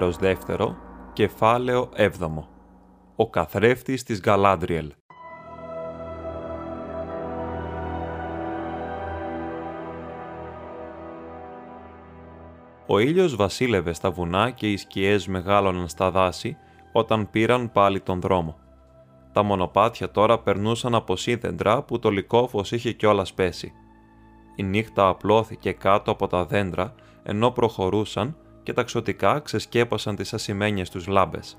Μέρος δεύτερο, κεφάλαιο έβδομο. Ο καθρέφτης της Γαλάντριελ. Ο ήλιος βασίλευε στα βουνά και οι σκιές μεγάλωναν στα δάση όταν πήραν πάλι τον δρόμο. Τα μονοπάτια τώρα περνούσαν από σίδεντρα που το λικόφος είχε κιόλας πέσει. Η νύχτα απλώθηκε κάτω από τα δέντρα ενώ προχωρούσαν και ταξωτικά ξεσκέπασαν τις ασημένιες τους λάμπες.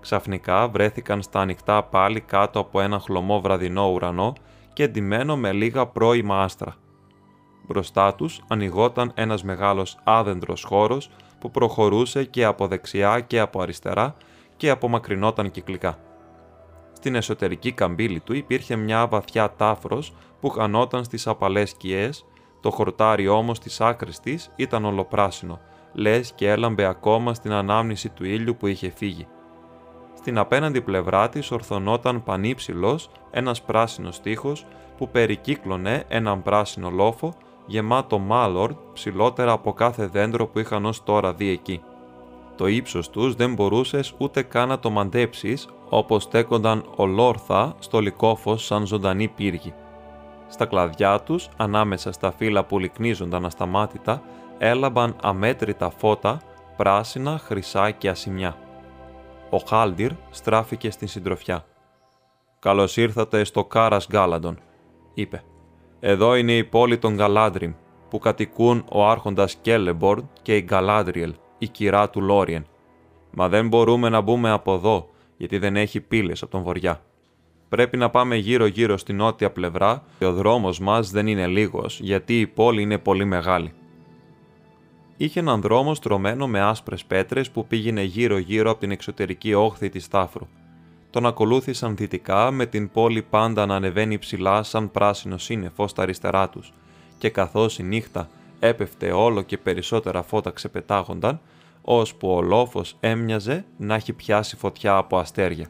Ξαφνικά βρέθηκαν στα ανοιχτά πάλι κάτω από ένα χλωμό βραδινό ουρανό και εντυμένο με λίγα πρώιμα άστρα. Μπροστά τους ανοιγόταν ένας μεγάλος άδεντρος χώρος που προχωρούσε και από δεξιά και από αριστερά και απομακρυνόταν κυκλικά. Στην εσωτερική καμπύλη του υπήρχε μια βαθιά τάφρος που χανόταν στις απαλές σκιές, το χορτάρι όμως της άκρης της ήταν ολοπράσινο λες και έλαμπε ακόμα στην ανάμνηση του ήλιου που είχε φύγει. Στην απέναντι πλευρά της ορθωνόταν πανύψηλος ένας πράσινος τείχος που περικύκλωνε έναν πράσινο λόφο γεμάτο μάλορ ψηλότερα από κάθε δέντρο που είχαν ως τώρα δει εκεί. Το ύψος τους δεν μπορούσες ούτε καν να το μαντέψεις όπως στέκονταν ολόρθα στο λικόφος σαν ζωντανή πύργη. Στα κλαδιά τους, ανάμεσα στα φύλλα που λυκνίζονταν ασταμάτητα, έλαμπαν αμέτρητα φώτα, πράσινα, χρυσά και ασημιά. Ο Χάλντιρ στράφηκε στην συντροφιά. «Καλώς ήρθατε στο Κάρας Γκάλαντον», είπε. «Εδώ είναι η πόλη των Γαλάντριμ, που κατοικούν ο άρχοντας Κέλεμπορν και η Γκαλάντριελ, η κυρά του Λόριεν. Μα δεν μπορούμε να μπούμε από εδώ, γιατί δεν έχει πύλες από τον βοριά. Πρέπει να πάμε γύρω-γύρω στην νότια πλευρά και ο δρόμος μας δεν είναι λίγος, γιατί η πόλη είναι πολύ μεγάλη είχε έναν δρόμο στρωμένο με άσπρες πέτρες που πήγαινε γύρω-γύρω από την εξωτερική όχθη της Στάφρου. Τον ακολούθησαν δυτικά με την πόλη πάντα να ανεβαίνει ψηλά σαν πράσινο σύννεφο στα αριστερά τους, και καθώς η νύχτα έπεφτε όλο και περισσότερα φώτα ξεπετάγονταν, ώσπου ο λόφος έμοιαζε να έχει πιάσει φωτιά από αστέρια.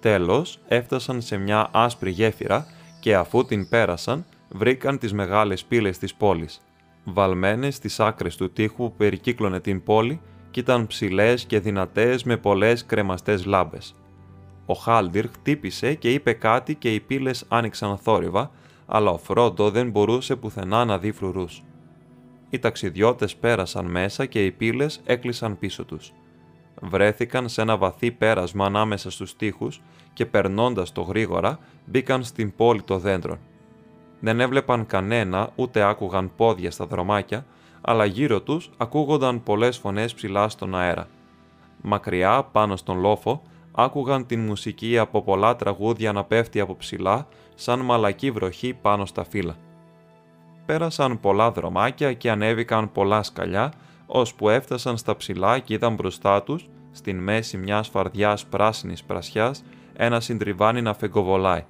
Τέλος, έφτασαν σε μια άσπρη γέφυρα και αφού την πέρασαν, βρήκαν τις μεγάλες πύλες της πόλης βαλμένες στις άκρες του τείχου που περικύκλωνε την πόλη και ήταν ψηλές και δυνατές με πολλές κρεμαστές λάμπες. Ο Χάλντιρ χτύπησε και είπε κάτι και οι πύλες άνοιξαν θόρυβα, αλλά ο Φρόντο δεν μπορούσε πουθενά να δει φρουρούς. Οι ταξιδιώτες πέρασαν μέσα και οι πύλες έκλεισαν πίσω τους. Βρέθηκαν σε ένα βαθύ πέρασμα ανάμεσα στους τείχους και περνώντας το γρήγορα μπήκαν στην πόλη των δέντρων. Δεν έβλεπαν κανένα ούτε άκουγαν πόδια στα δρομάκια, αλλά γύρω τους ακούγονταν πολλές φωνές ψηλά στον αέρα. Μακριά, πάνω στον λόφο, άκουγαν την μουσική από πολλά τραγούδια να πέφτει από ψηλά, σαν μαλακή βροχή πάνω στα φύλλα. Πέρασαν πολλά δρομάκια και ανέβηκαν πολλά σκαλιά, ώσπου έφτασαν στα ψηλά και είδαν μπροστά τους, στην μέση μιας φαρδιάς πράσινης πρασιάς, ένα συντριβάνι να φεγκοβολάει.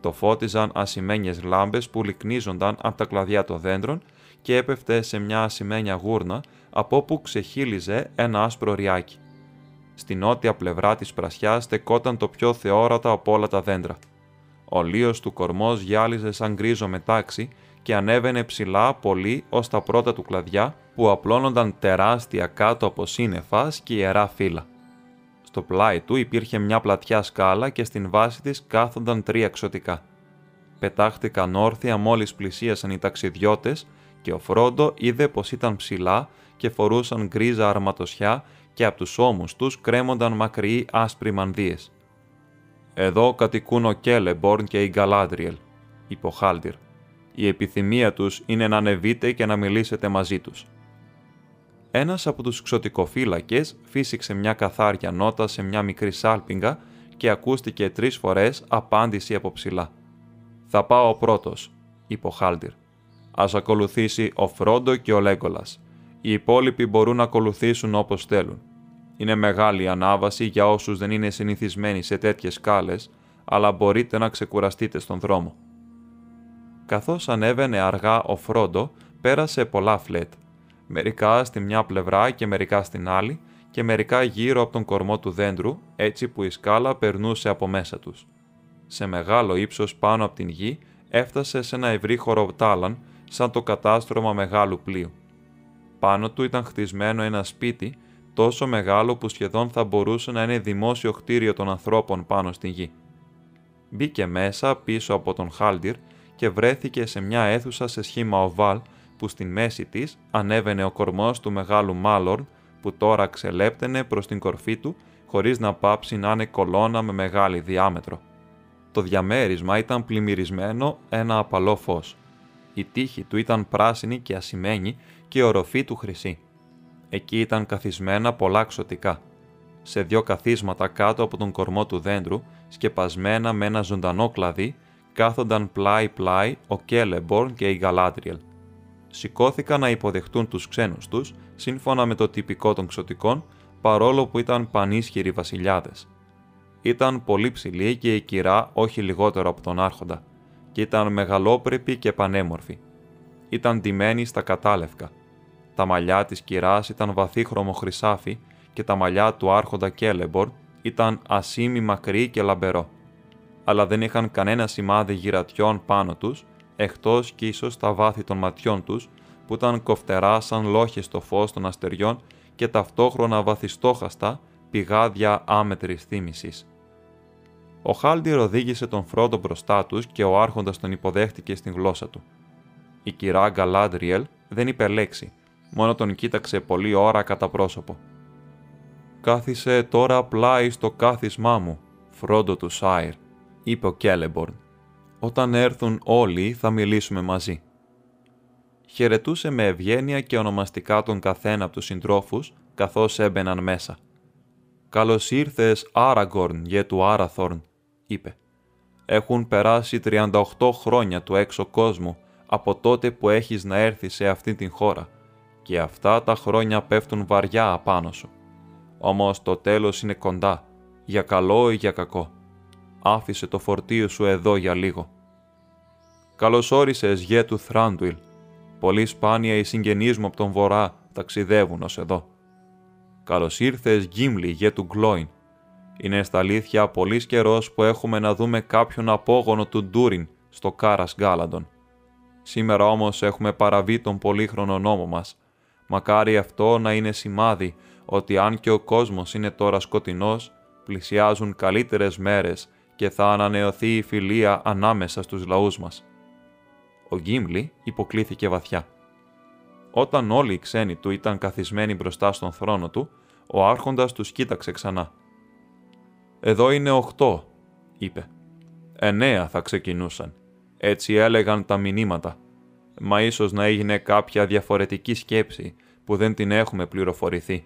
Το φώτιζαν ασημένιες λάμπες που λυκνίζονταν από τα κλαδιά των δέντρων και έπεφτε σε μια ασημένια γούρνα από όπου ξεχύλιζε ένα άσπρο ριάκι. Στη νότια πλευρά της πρασιάς στεκόταν το πιο θεόρατα από όλα τα δέντρα. Ο λίος του κορμός γυάλιζε σαν γκρίζο μετάξι και ανέβαινε ψηλά πολύ ως τα πρώτα του κλαδιά που απλώνονταν τεράστια κάτω από σύννεφα και ιερά φύλλα. Στο πλάι του υπήρχε μια πλατιά σκάλα και στην βάση της κάθονταν τρία ξωτικά. Πετάχτηκαν όρθια μόλις πλησίασαν οι ταξιδιώτες και ο Φρόντο είδε πως ήταν ψηλά και φορούσαν γκρίζα αρματοσιά και από τους ώμους τους κρέμονταν μακριοί άσπροι μανδύες. «Εδώ κατοικούν ο Κέλεμπορν και η Γκαλάντριελ», είπε ο Χάλντιρ. «Η επιθυμία τους είναι να ανεβείτε και να μιλήσετε μαζί τους. Ένας από τους ξωτικοφύλακες φύσηξε μια καθάρια νότα σε μια μικρή σάλπιγγα και ακούστηκε τρεις φορές απάντηση από ψηλά. Θα πάω πρώτος, είπε ο Χάλντιρ. Α ακολουθήσει ο Φρόντο και ο Λέγκολας. Οι υπόλοιποι μπορούν να ακολουθήσουν όπως θέλουν. Είναι μεγάλη ανάβαση για όσους δεν είναι συνηθισμένοι σε τέτοιες σκάλες, αλλά μπορείτε να ξεκουραστείτε στον δρόμο. Καθώς ανέβαινε αργά ο Φρόντο, πέρασε πολλά φλέτ. Μερικά στη μια πλευρά και μερικά στην άλλη, και μερικά γύρω από τον κορμό του δέντρου, έτσι που η σκάλα περνούσε από μέσα τους. Σε μεγάλο ύψος πάνω από την γη έφτασε σε ένα ευρύ χωροτάλαν σαν το κατάστρωμα μεγάλου πλοίου. Πάνω του ήταν χτισμένο ένα σπίτι τόσο μεγάλο που σχεδόν θα μπορούσε να είναι δημόσιο κτίριο των ανθρώπων πάνω στη γη. Μπήκε μέσα πίσω από τον Χάλντιρ και βρέθηκε σε μια αίθουσα σε σχήμα οβάλ που στην μέση της ανέβαινε ο κορμός του μεγάλου Μάλορν που τώρα ξελέπτενε προς την κορφή του χωρίς να πάψει να είναι κολόνα με μεγάλη διάμετρο. Το διαμέρισμα ήταν πλημμυρισμένο ένα απαλό φως. Η τύχη του ήταν πράσινη και ασημένη και η οροφή του χρυσή. Εκεί ήταν καθισμένα πολλά ξωτικά. Σε δυο καθίσματα κάτω από τον κορμό του δέντρου, σκεπασμένα με ένα ζωντανό κλαδί, κάθονταν πλάι-πλάι ο Κέλεμπορν και η Γαλάτριελ. Σηκώθηκαν να υποδεχτούν τους ξένους τους, σύμφωνα με το τυπικό των ξωτικών, παρόλο που ήταν πανίσχυροι βασιλιάδες. Ήταν πολύ ψηλή και η κυρά όχι λιγότερο από τον άρχοντα, και ήταν μεγαλόπρεπη και πανέμορφη. Ήταν ντυμένη στα κατάλευκα. Τα μαλλιά της κυράς ήταν βαθύχρωμο χρυσάφι και τα μαλλιά του άρχοντα Κέλεμπορ ήταν ασήμι μακρύ και λαμπερό. Αλλά δεν είχαν κανένα σημάδι γυρατιών πάνω τους, εκτός κι ίσως τα βάθη των ματιών τους, που ήταν κοφτερά σαν λόχες στο φως των αστεριών και ταυτόχρονα βαθιστόχαστα πηγάδια άμετρης θύμησης. Ο Χάλντιρ οδήγησε τον Φρόντο μπροστά τους και ο άρχοντας τον υποδέχτηκε στην γλώσσα του. Η κυρά Γκαλάντριελ δεν είπε λέξη, μόνο τον κοίταξε πολλή ώρα κατά πρόσωπο. «Κάθισε τώρα πλάι στο κάθισμά μου, Φρόντο του Σάιρ», είπε ο Κέλεμπορν. «Όταν έρθουν όλοι θα μιλήσουμε μαζί» χαιρετούσε με ευγένεια και ονομαστικά τον καθένα από τους συντρόφους, καθώς έμπαιναν μέσα. «Καλώς ήρθες, Άραγκορν, γε του Άραθορν», είπε. «Έχουν περάσει 38 χρόνια του έξω κόσμου από τότε που έχεις να έρθεις σε αυτή την χώρα και αυτά τα χρόνια πέφτουν βαριά απάνω σου. Όμως το τέλος είναι κοντά, για καλό ή για κακό. Άφησε το φορτίο σου εδώ για λίγο». «Καλώς όρισες, γε του Θράντουιλ», Πολύ σπάνια οι συγγενείς μου από τον βορρά ταξιδεύουν ως εδώ. Καλώς ήρθες Γκίμλι γε του Γκλόιν. Είναι στα αλήθεια πολύς καιρός που έχουμε να δούμε κάποιον απόγονο του Ντούριν στο Κάρας Γκάλαντον. Σήμερα όμως έχουμε παραβεί τον πολύχρονο νόμο μας. Μακάρι αυτό να είναι σημάδι ότι αν και ο κόσμος είναι τώρα σκοτεινός, πλησιάζουν καλύτερες μέρες και θα ανανεωθεί η φιλία ανάμεσα στους λαούς μας ο Γκίμλι υποκλήθηκε βαθιά. Όταν όλοι οι ξένοι του ήταν καθισμένοι μπροστά στον θρόνο του, ο άρχοντας τους κοίταξε ξανά. «Εδώ είναι οχτώ», είπε. «Εννέα θα ξεκινούσαν. Έτσι έλεγαν τα μηνύματα. Μα ίσως να έγινε κάποια διαφορετική σκέψη που δεν την έχουμε πληροφορηθεί.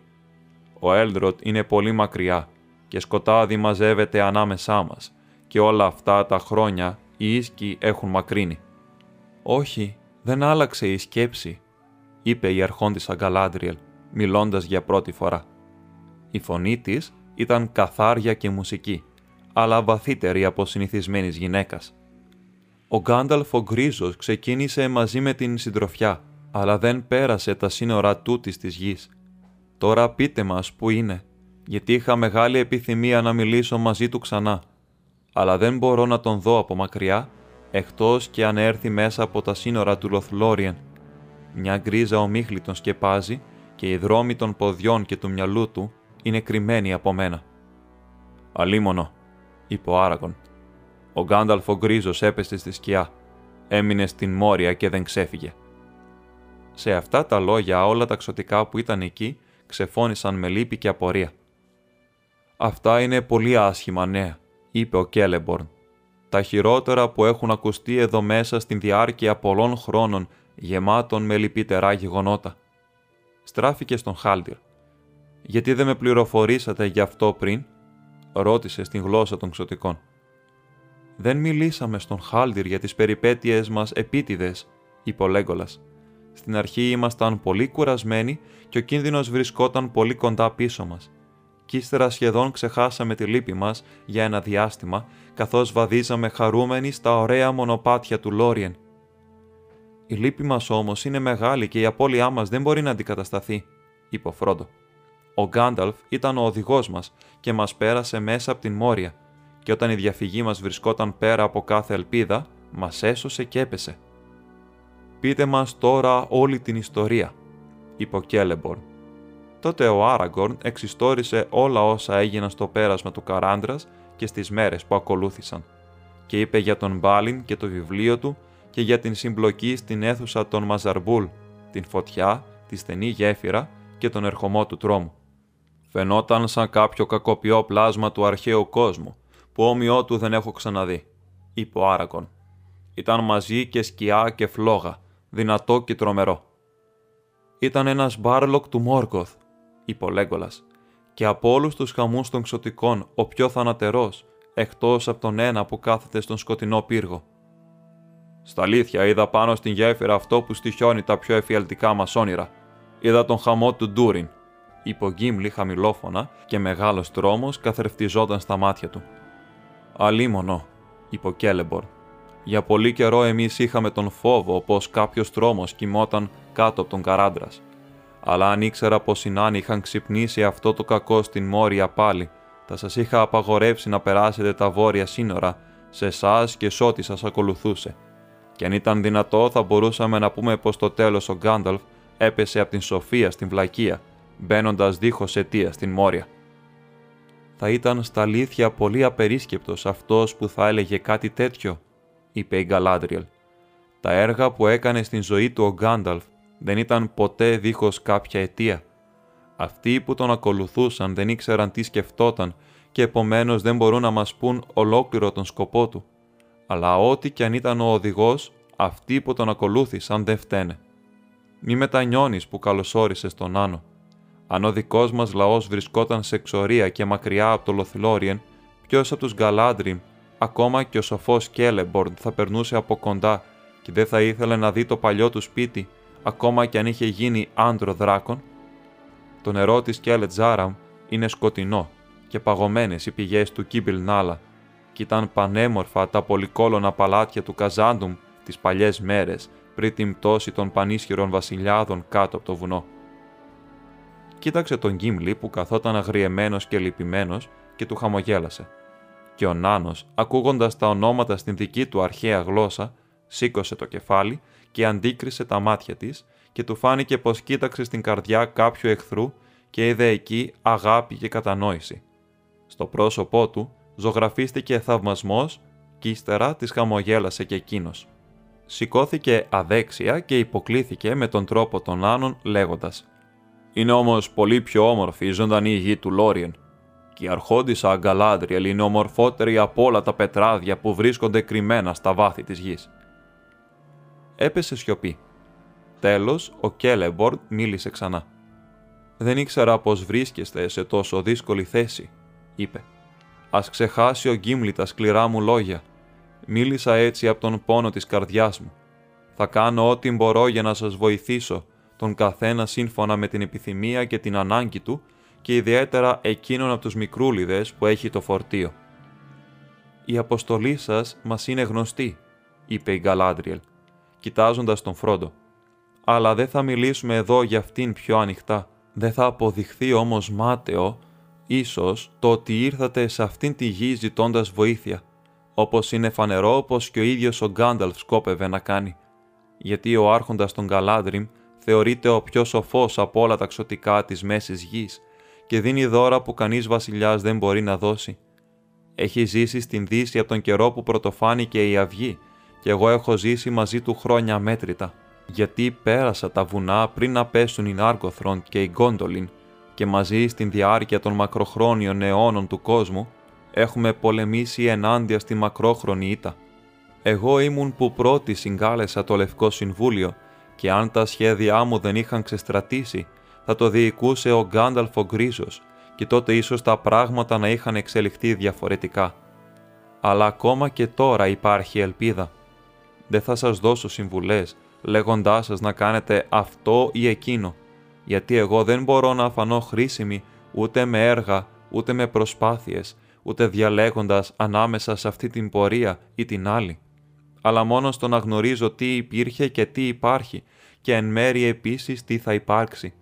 Ο Έλντροτ είναι πολύ μακριά και σκοτάδι μαζεύεται ανάμεσά μας και όλα αυτά τα χρόνια οι ίσκοι έχουν μακρύνει. «Όχι, δεν άλλαξε η σκέψη», είπε η αρχόντισσα Γκαλάντριελ, μιλώντας για πρώτη φορά. Η φωνή της ήταν καθάρια και μουσική, αλλά βαθύτερη από συνηθισμένης γυναίκας. Ο Γκάνταλφ ο Γκρίζος ξεκίνησε μαζί με την συντροφιά, αλλά δεν πέρασε τα σύνορα τούτης της γης. Τώρα πείτε μας που είναι, γιατί είχα μεγάλη επιθυμία να μιλήσω μαζί του ξανά, αλλά δεν μπορώ να τον δω από μακριά εκτός και αν έρθει μέσα από τα σύνορα του Λοθλόριεν. Μια γκρίζα ομίχλη τον σκεπάζει και οι δρόμοι των ποδιών και του μυαλού του είναι κρυμμένοι από μένα. «Αλίμονο», είπε ο Άραγον. Ο Γκάνταλφο γκρίζος έπεσε στη σκιά. Έμεινε στην Μόρια και δεν ξέφυγε. Σε αυτά τα λόγια όλα τα ξωτικά που ήταν εκεί ξεφώνησαν με λύπη και απορία. «Αυτά είναι πολύ άσχημα νέα», είπε ο Κέλεμπορν τα χειρότερα που έχουν ακουστεί εδώ μέσα στην διάρκεια πολλών χρόνων γεμάτων με λυπητερά γεγονότα. Στράφηκε στον Χάλτιρ. «Γιατί δεν με πληροφορήσατε γι' αυτό πριν» ρώτησε στην γλώσσα των ξωτικών. Δεν μιλήσαμε στον Χάλντιρ για τις περιπέτειες μας επίτηδες, είπε ο Λέγκολας. Στην αρχή ήμασταν πολύ κουρασμένοι και ο κίνδυνος βρισκόταν πολύ κοντά πίσω μας. Κι ύστερα σχεδόν ξεχάσαμε τη λύπη μας για ένα διάστημα, καθώς βαδίζαμε χαρούμενοι στα ωραία μονοπάτια του Λόριεν. Η λύπη μας όμως είναι μεγάλη και η απώλειά μας δεν μπορεί να αντικατασταθεί, είπε ο Φρόντο. Ο Γκάνταλφ ήταν ο οδηγός μας και μας πέρασε μέσα από την Μόρια και όταν η διαφυγή μας βρισκόταν πέρα από κάθε ελπίδα, μας έσωσε και έπεσε. «Πείτε μας τώρα όλη την ιστορία», είπε ο Κέλεμπορν. Τότε ο Άραγκορν εξιστόρισε όλα όσα έγιναν στο πέρασμα του Καράντρας και στις μέρες που ακολούθησαν και είπε για τον Μπάλιν και το βιβλίο του και για την συμπλοκή στην αίθουσα των Μαζαρμπούλ, την φωτιά, τη στενή γέφυρα και τον ερχομό του τρόμου. Φαινόταν σαν κάποιο κακοποιό πλάσμα του αρχαίου κόσμου, που όμοιό του δεν έχω ξαναδεί, είπε ο Άραγκον. Ήταν μαζί και σκιά και φλόγα, δυνατό και τρομερό. Ήταν ένας Μπάλρογκ του Μόργκοθ, είπε ο Λέγκολας, και από όλους τους χαμούς των ξωτικών ο πιο θανατερός, εκτός από τον ένα που κάθεται στον σκοτεινό πύργο. Στα αλήθεια είδα πάνω στην γέφυρα αυτό που στοιχειώνει τα πιο εφιαλτικά μας όνειρα. Είδα τον χαμό του Ντούριν, είπε ο Γκίμλι χαμηλόφωνα και μεγάλος τρόμος καθρεφτιζόταν στα μάτια του. Αλίμονο, είπε ο Κέλεμπορ. Για πολύ καιρό εμείς είχαμε τον φόβο πως κάποιος τρόμος κοιμόταν κάτω από τον Καράντρας. Αλλά αν ήξερα πως οι νάνοι είχαν ξυπνήσει αυτό το κακό στην Μόρια πάλι, θα σας είχα απαγορεύσει να περάσετε τα βόρεια σύνορα σε εσάς και σ' ό,τι σας ακολουθούσε. Και αν ήταν δυνατό, θα μπορούσαμε να πούμε πως στο τέλος ο Γκάνταλφ έπεσε από την Σοφία στην Βλακεία, μπαίνοντας δίχως αιτία στην Μόρια. Θα ήταν στα αλήθεια πολύ απερίσκεπτος αυτός που θα έλεγε κάτι τέτοιο, είπε η Γκαλάντριελ. Τα έργα που έκανε στην ζωή του ο Γκάνταλφ δεν ήταν ποτέ δίχως κάποια αιτία. Αυτοί που τον ακολουθούσαν δεν ήξεραν τι σκεφτόταν και επομένως δεν μπορούν να μας πούν ολόκληρο τον σκοπό του. Αλλά ό,τι κι αν ήταν ο οδηγός, αυτοί που τον ακολούθησαν δεν φταίνε. Μη μετανιώνεις που καλωσόρισες τον Άνω. Αν ο δικός μας λαός βρισκόταν σε εξορία και μακριά από το Λοθλόριεν, ποιος από τους Γκαλάντριμ, ακόμα και ο σοφός Κέλεμπορν, θα περνούσε από κοντά και δεν θα ήθελε να δει το παλιό του σπίτι, ακόμα και αν είχε γίνει άντρο δράκων. Το νερό της Κέλετ Ζάραμ είναι σκοτεινό και παγωμένες οι πηγές του Κίμπιλ Νάλα, και ήταν πανέμορφα τα πολυκόλωνα παλάτια του Καζάντουμ τις παλιές μέρες πριν την πτώση των πανίσχυρων βασιλιάδων κάτω από το βουνό κοίταξε τον Γκίμλι που καθόταν αγριεμένος και λυπημένος και του χαμογέλασε. Και ο Νάνος, ακούγοντας τα ονόματα στην δική του αρχαία γλώσσα, σήκωσε το κεφάλι και αντίκρισε τα μάτια της και του φάνηκε πως κοίταξε στην καρδιά κάποιου εχθρού και είδε εκεί αγάπη και κατανόηση. Στο πρόσωπό του ζωγραφίστηκε θαυμασμός και ύστερα της χαμογέλασε και εκείνος. Σηκώθηκε αδέξια και υποκλήθηκε με τον τρόπο των Άνων λέγοντας είναι όμως πολύ πιο όμορφη η ζωντανή γη του Λόριεν. Και η αρχόντισα Αγκαλάντριελ είναι ομορφότερη από όλα τα πετράδια που βρίσκονται κρυμμένα στα βάθη της γης. Έπεσε σιωπή. Τέλος, ο Κέλεμπορντ μίλησε ξανά. Δεν ήξερα πώς βρίσκεστε σε τόσο δύσκολη θέση, είπε. Α ξεχάσει ο Γκίμλι τα σκληρά μου λόγια. Μίλησα έτσι από τον πόνο της καρδιάς μου. Θα κάνω ό,τι μπορώ για να σας βοηθήσω τον καθένα σύμφωνα με την επιθυμία και την ανάγκη του και ιδιαίτερα εκείνον από τους μικρούλιδες που έχει το φορτίο. «Η αποστολή σας μας είναι γνωστή», είπε η Γκαλάντριελ, κοιτάζοντας τον Φρόντο. «Αλλά δεν θα μιλήσουμε εδώ για αυτήν πιο ανοιχτά. Δεν θα αποδειχθεί όμως μάταιο, ίσως, το ότι ήρθατε σε αυτήν τη γη ζητώντας βοήθεια, όπως είναι φανερό πως και ο ίδιος ο Γκάνταλφ σκόπευε να κάνει. Γιατί ο άρχοντας των Γκαλάντριμ θεωρείται ο πιο σοφός από όλα τα ξωτικά της μέσης γης και δίνει δώρα που κανείς βασιλιάς δεν μπορεί να δώσει. Έχει ζήσει στην Δύση από τον καιρό που πρωτοφάνηκε η Αυγή και εγώ έχω ζήσει μαζί του χρόνια μέτρητα, γιατί πέρασα τα βουνά πριν να πέσουν οι Νάρκοθρον και οι Γκόντολιν και μαζί στην διάρκεια των μακροχρόνιων αιώνων του κόσμου έχουμε πολεμήσει ενάντια στη μακρόχρονη ήττα. Εγώ ήμουν που πρώτη συγκάλεσα το Λευκό Συμβούλιο και αν τα σχέδιά μου δεν είχαν ξεστρατήσει, θα το διοικούσε ο Γκάνταλφ ο Γκρίζος και τότε ίσως τα πράγματα να είχαν εξελιχθεί διαφορετικά. Αλλά ακόμα και τώρα υπάρχει ελπίδα. Δεν θα σας δώσω συμβουλές, λέγοντάς σας να κάνετε αυτό ή εκείνο, γιατί εγώ δεν μπορώ να φανώ χρήσιμη ούτε με έργα, ούτε με προσπάθειες, ούτε διαλέγοντας ανάμεσα σε αυτή την πορεία ή την άλλη, αλλά μόνο στο να γνωρίζω τι υπήρχε και τι υπάρχει και εν μέρει επίσης τι θα υπάρξει.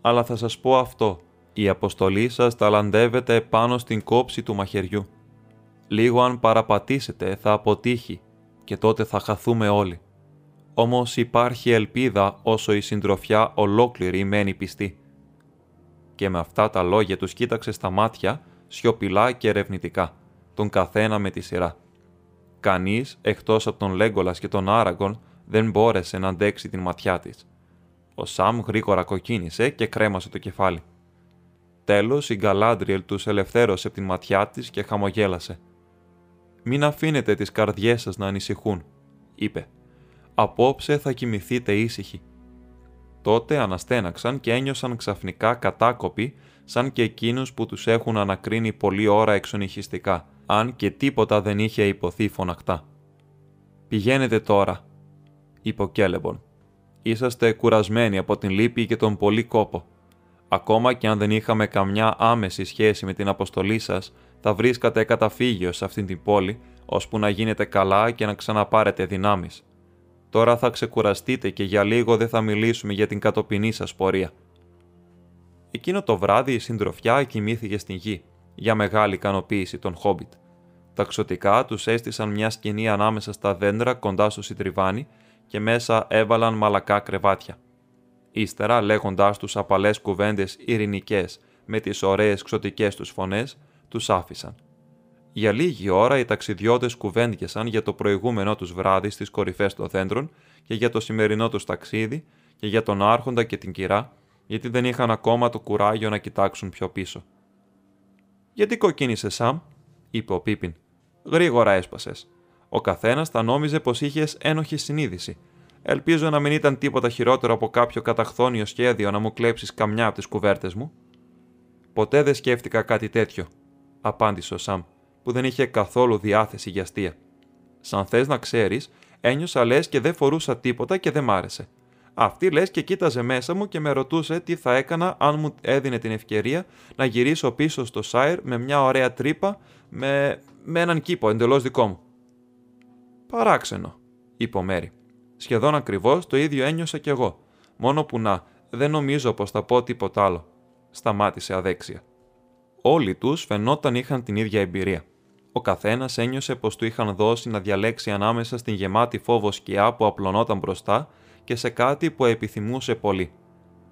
Αλλά θα σας πω αυτό, η αποστολή σας ταλαντεύεται πάνω στην κόψη του μαχαιριού. Λίγο αν παραπατήσετε θα αποτύχει και τότε θα χαθούμε όλοι. Όμως υπάρχει ελπίδα όσο η συντροφιά ολόκληρη μένει πιστή. Και με αυτά τα λόγια τους κοίταξε στα μάτια, σιωπηλά και ερευνητικά, τον καθένα με τη σειρά. Κανείς, εκτός από τον Λέγκολας και τον Άραγκον, δεν μπόρεσε να αντέξει την ματιά της. Ο Σαμ γρήγορα κοκκίνησε και κρέμασε το κεφάλι. Τέλος, η Γκαλάντριελ τους ελευθέρωσε από την ματιά της και χαμογέλασε. «Μην αφήνετε τις καρδιές σας να ανησυχούν», είπε. «Απόψε θα κοιμηθείτε ήσυχοι». Τότε αναστέναξαν και ένιωσαν ξαφνικά κατάκοποι σαν και εκείνους που τους έχουν ανακρίνει πολλή ώρα εξονυχιστικά, αν και τίποτα δεν είχε υποθεί φωνακτά. «Πηγαίνετε τώρα», είπε ο Κέλεμπον. «Είσαστε κουρασμένοι από την λύπη και τον πολύ κόπο. Ακόμα και αν δεν είχαμε καμιά άμεση σχέση με την αποστολή σας, θα βρίσκατε καταφύγιο σε αυτήν την πόλη, ώσπου να γίνετε καλά και να ξαναπάρετε δυνάμεις. Τώρα θα ξεκουραστείτε και για λίγο δεν θα μιλήσουμε για την κατοπινή σας πορεία. Εκείνο το βράδυ η συντροφιά κοιμήθηκε στην γη, για μεγάλη ικανοποίηση των Χόμπιτ. Τα ξωτικά τους έστησαν μια σκηνή ανάμεσα στα δέντρα κοντά στο σιτριβάνι και μέσα έβαλαν μαλακά κρεβάτια. Ύστερα, λέγοντάς τους απαλές κουβέντες ειρηνικές με τις ωραίες ξωτικές τους φωνές, τους άφησαν. Για λίγη ώρα οι ταξιδιώτες κουβέντιασαν για το προηγούμενό τους βράδυ στις κορυφές των δέντρων και για το σημερινό τους ταξίδι και για τον Άρχοντα και την κυρά, γιατί δεν είχαν ακόμα το κουράγιο να κοιτάξουν πιο πίσω. Γιατί κοκκίνησε, Σαμ, είπε ο Πίπιν. Γρήγορα έσπασες. Ο καθένας θα νόμιζε πως είχες ένοχη συνείδηση. Ελπίζω να μην ήταν τίποτα χειρότερο από κάποιο καταχθόνιο σχέδιο να μου κλέψεις καμιά από τις κουβέρτες μου. Ποτέ δεν σκέφτηκα κάτι τέτοιο, απάντησε ο Σαμ, που δεν είχε καθόλου διάθεση για αστεία. Σαν θες να ξέρεις, ένιωσα λες και δεν φορούσα τίποτα και δεν μ' άρεσε. Αυτή λες και κοίταζε μέσα μου και με ρωτούσε τι θα έκανα αν μου έδινε την ευκαιρία να γυρίσω πίσω στο Σάιρ με μια ωραία τρύπα με, με έναν κήπο εντελώς δικό μου. Παράξενο, είπε ο Μέρι. Σχεδόν ακριβώς το ίδιο ένιωσα κι εγώ. Μόνο που να, δεν νομίζω πως θα πω τίποτα άλλο. Σταμάτησε αδέξια. Όλοι τους φαινόταν είχαν την ίδια εμπειρία. Ο καθένας ένιωσε πως του είχαν δώσει να διαλέξει ανάμεσα στην γεμάτη φόβο σκιά που απλωνόταν μπροστά και σε κάτι που επιθυμούσε πολύ.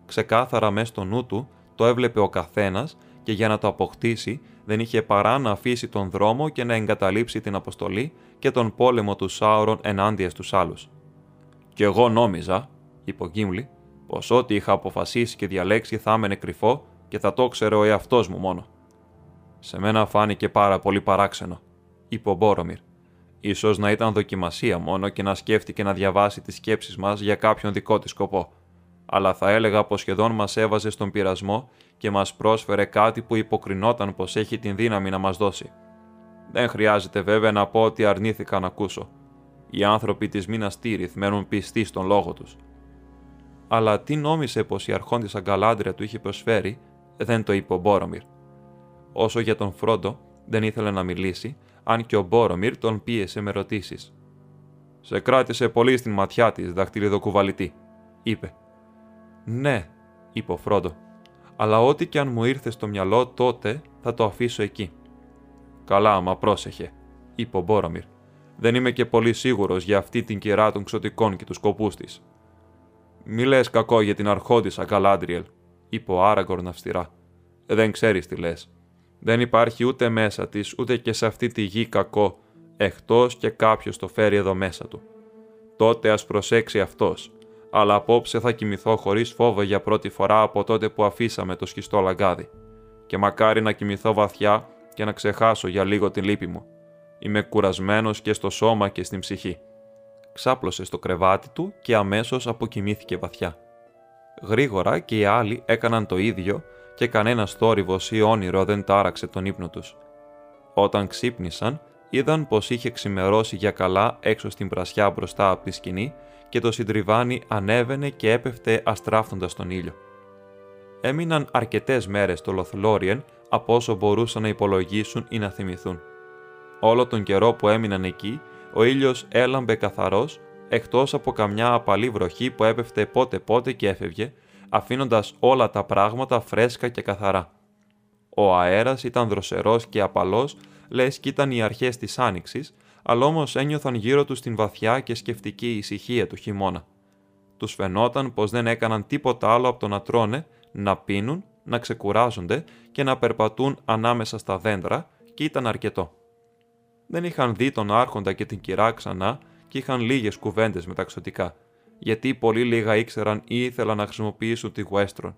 Ξεκάθαρα μέσα στο νου του το έβλεπε ο καθένας και για να το αποκτήσει δεν είχε παρά να αφήσει τον δρόμο και να εγκαταλείψει την αποστολή και τον πόλεμο του Σάουρον ενάντια στους άλλους. «Κι εγώ νόμιζα», είπε ο Γκίμλι, «πως ό,τι είχα αποφασίσει και διαλέξει θα έμενε κρυφό και θα το ξέρε ο εαυτός μου μόνο». «Σε μένα φάνηκε πάρα πολύ παράξενο», είπε ο Μπόρομιρ. Ίσως να ήταν δοκιμασία μόνο και να σκέφτηκε να διαβάσει τις σκέψεις μας για κάποιον δικό της σκοπό. Αλλά θα έλεγα πως σχεδόν μας έβαζε στον πειρασμό και μας πρόσφερε κάτι που υποκρινόταν πως έχει την δύναμη να μας δώσει. Δεν χρειάζεται βέβαια να πω ότι αρνήθηκα να ακούσω. Οι άνθρωποι της Μίνας Τύριθ μένουν πιστοί στον λόγο τους. Αλλά τι νόμισε πως η αρχόντις αγκαλάντρια του είχε προσφέρει, δεν το είπε ο Μπόρομιρ. Όσο για τον Φρόντο, δεν ήθελε να μιλήσει, αν και ο Μπόρομιρ τον πίεσε με ρωτήσει. Σε κράτησε πολύ στην ματιά της, δαχτυλιδοκουβαλητή, είπε. Ναι, είπε ο Φρόντο, αλλά ό,τι και αν μου ήρθε στο μυαλό τότε θα το αφήσω εκεί. Καλά, μα πρόσεχε, είπε ο Μπόρομιρ. Δεν είμαι και πολύ σίγουρος για αυτή την κυρά των ξωτικών και τους σκοπού της. Μη λες κακό για την αρχόντισα Γκαλάντριελ, είπε ο Άραγκορν αυστηρά. Δεν ξέρεις τι λες. Δεν υπάρχει ούτε μέσα της ούτε και σε αυτή τη γη κακό, εκτός και κάποιος το φέρει εδώ μέσα του. Τότε ας προσέξει αυτός, αλλά απόψε θα κοιμηθώ χωρίς φόβο για πρώτη φορά από τότε που αφήσαμε το σχιστό λαγκάδι. Και μακάρι να κοιμηθώ βαθιά και να ξεχάσω για λίγο την λύπη μου. Είμαι κουρασμένος και στο σώμα και στην ψυχή. Ξάπλωσε στο κρεβάτι του και αμέσως αποκοιμήθηκε βαθιά. Γρήγορα και οι άλλοι έκαναν το ίδιο και κανένας θόρυβος ή όνειρο δεν τάραξε τον ύπνο τους. Όταν ξύπνησαν, είδαν πως είχε ξημερώσει για καλά έξω στην πρασιά μπροστά από τη σκηνή και το συντριβάνι ανέβαινε και έπεφτε αστράφτοντας τον ήλιο. Έμειναν αρκετές μέρες στο Λοθλόριεν από όσο μπορούσαν να υπολογίσουν ή να θυμηθούν. Όλο τον καιρό που έμειναν εκεί, ο ήλιος έλαμπε καθαρός, εκτός από καμιά απαλή βροχή που έπεφτε πότε πότε και έφευγε, αφήνοντας όλα τα πράγματα φρέσκα και καθαρά. Ο αέρας ήταν δροσερός και απαλός, λες κι ήταν οι αρχές της άνοιξης, αλλά όμως ένιωθαν γύρω τους την βαθιά και σκεφτική ησυχία του χειμώνα. Τους φαινόταν πως δεν έκαναν τίποτα άλλο από το να τρώνε, να πίνουν, να ξεκουράζονται και να περπατούν ανάμεσα στα δέντρα και ήταν αρκετό. Δεν είχαν δει τον Άρχοντα και την κυρά ξανά και είχαν λίγες κουβέντες μεταξωτικά, γιατί πολύ λίγα ήξεραν ή ήθελαν να χρησιμοποιήσουν τη Westron.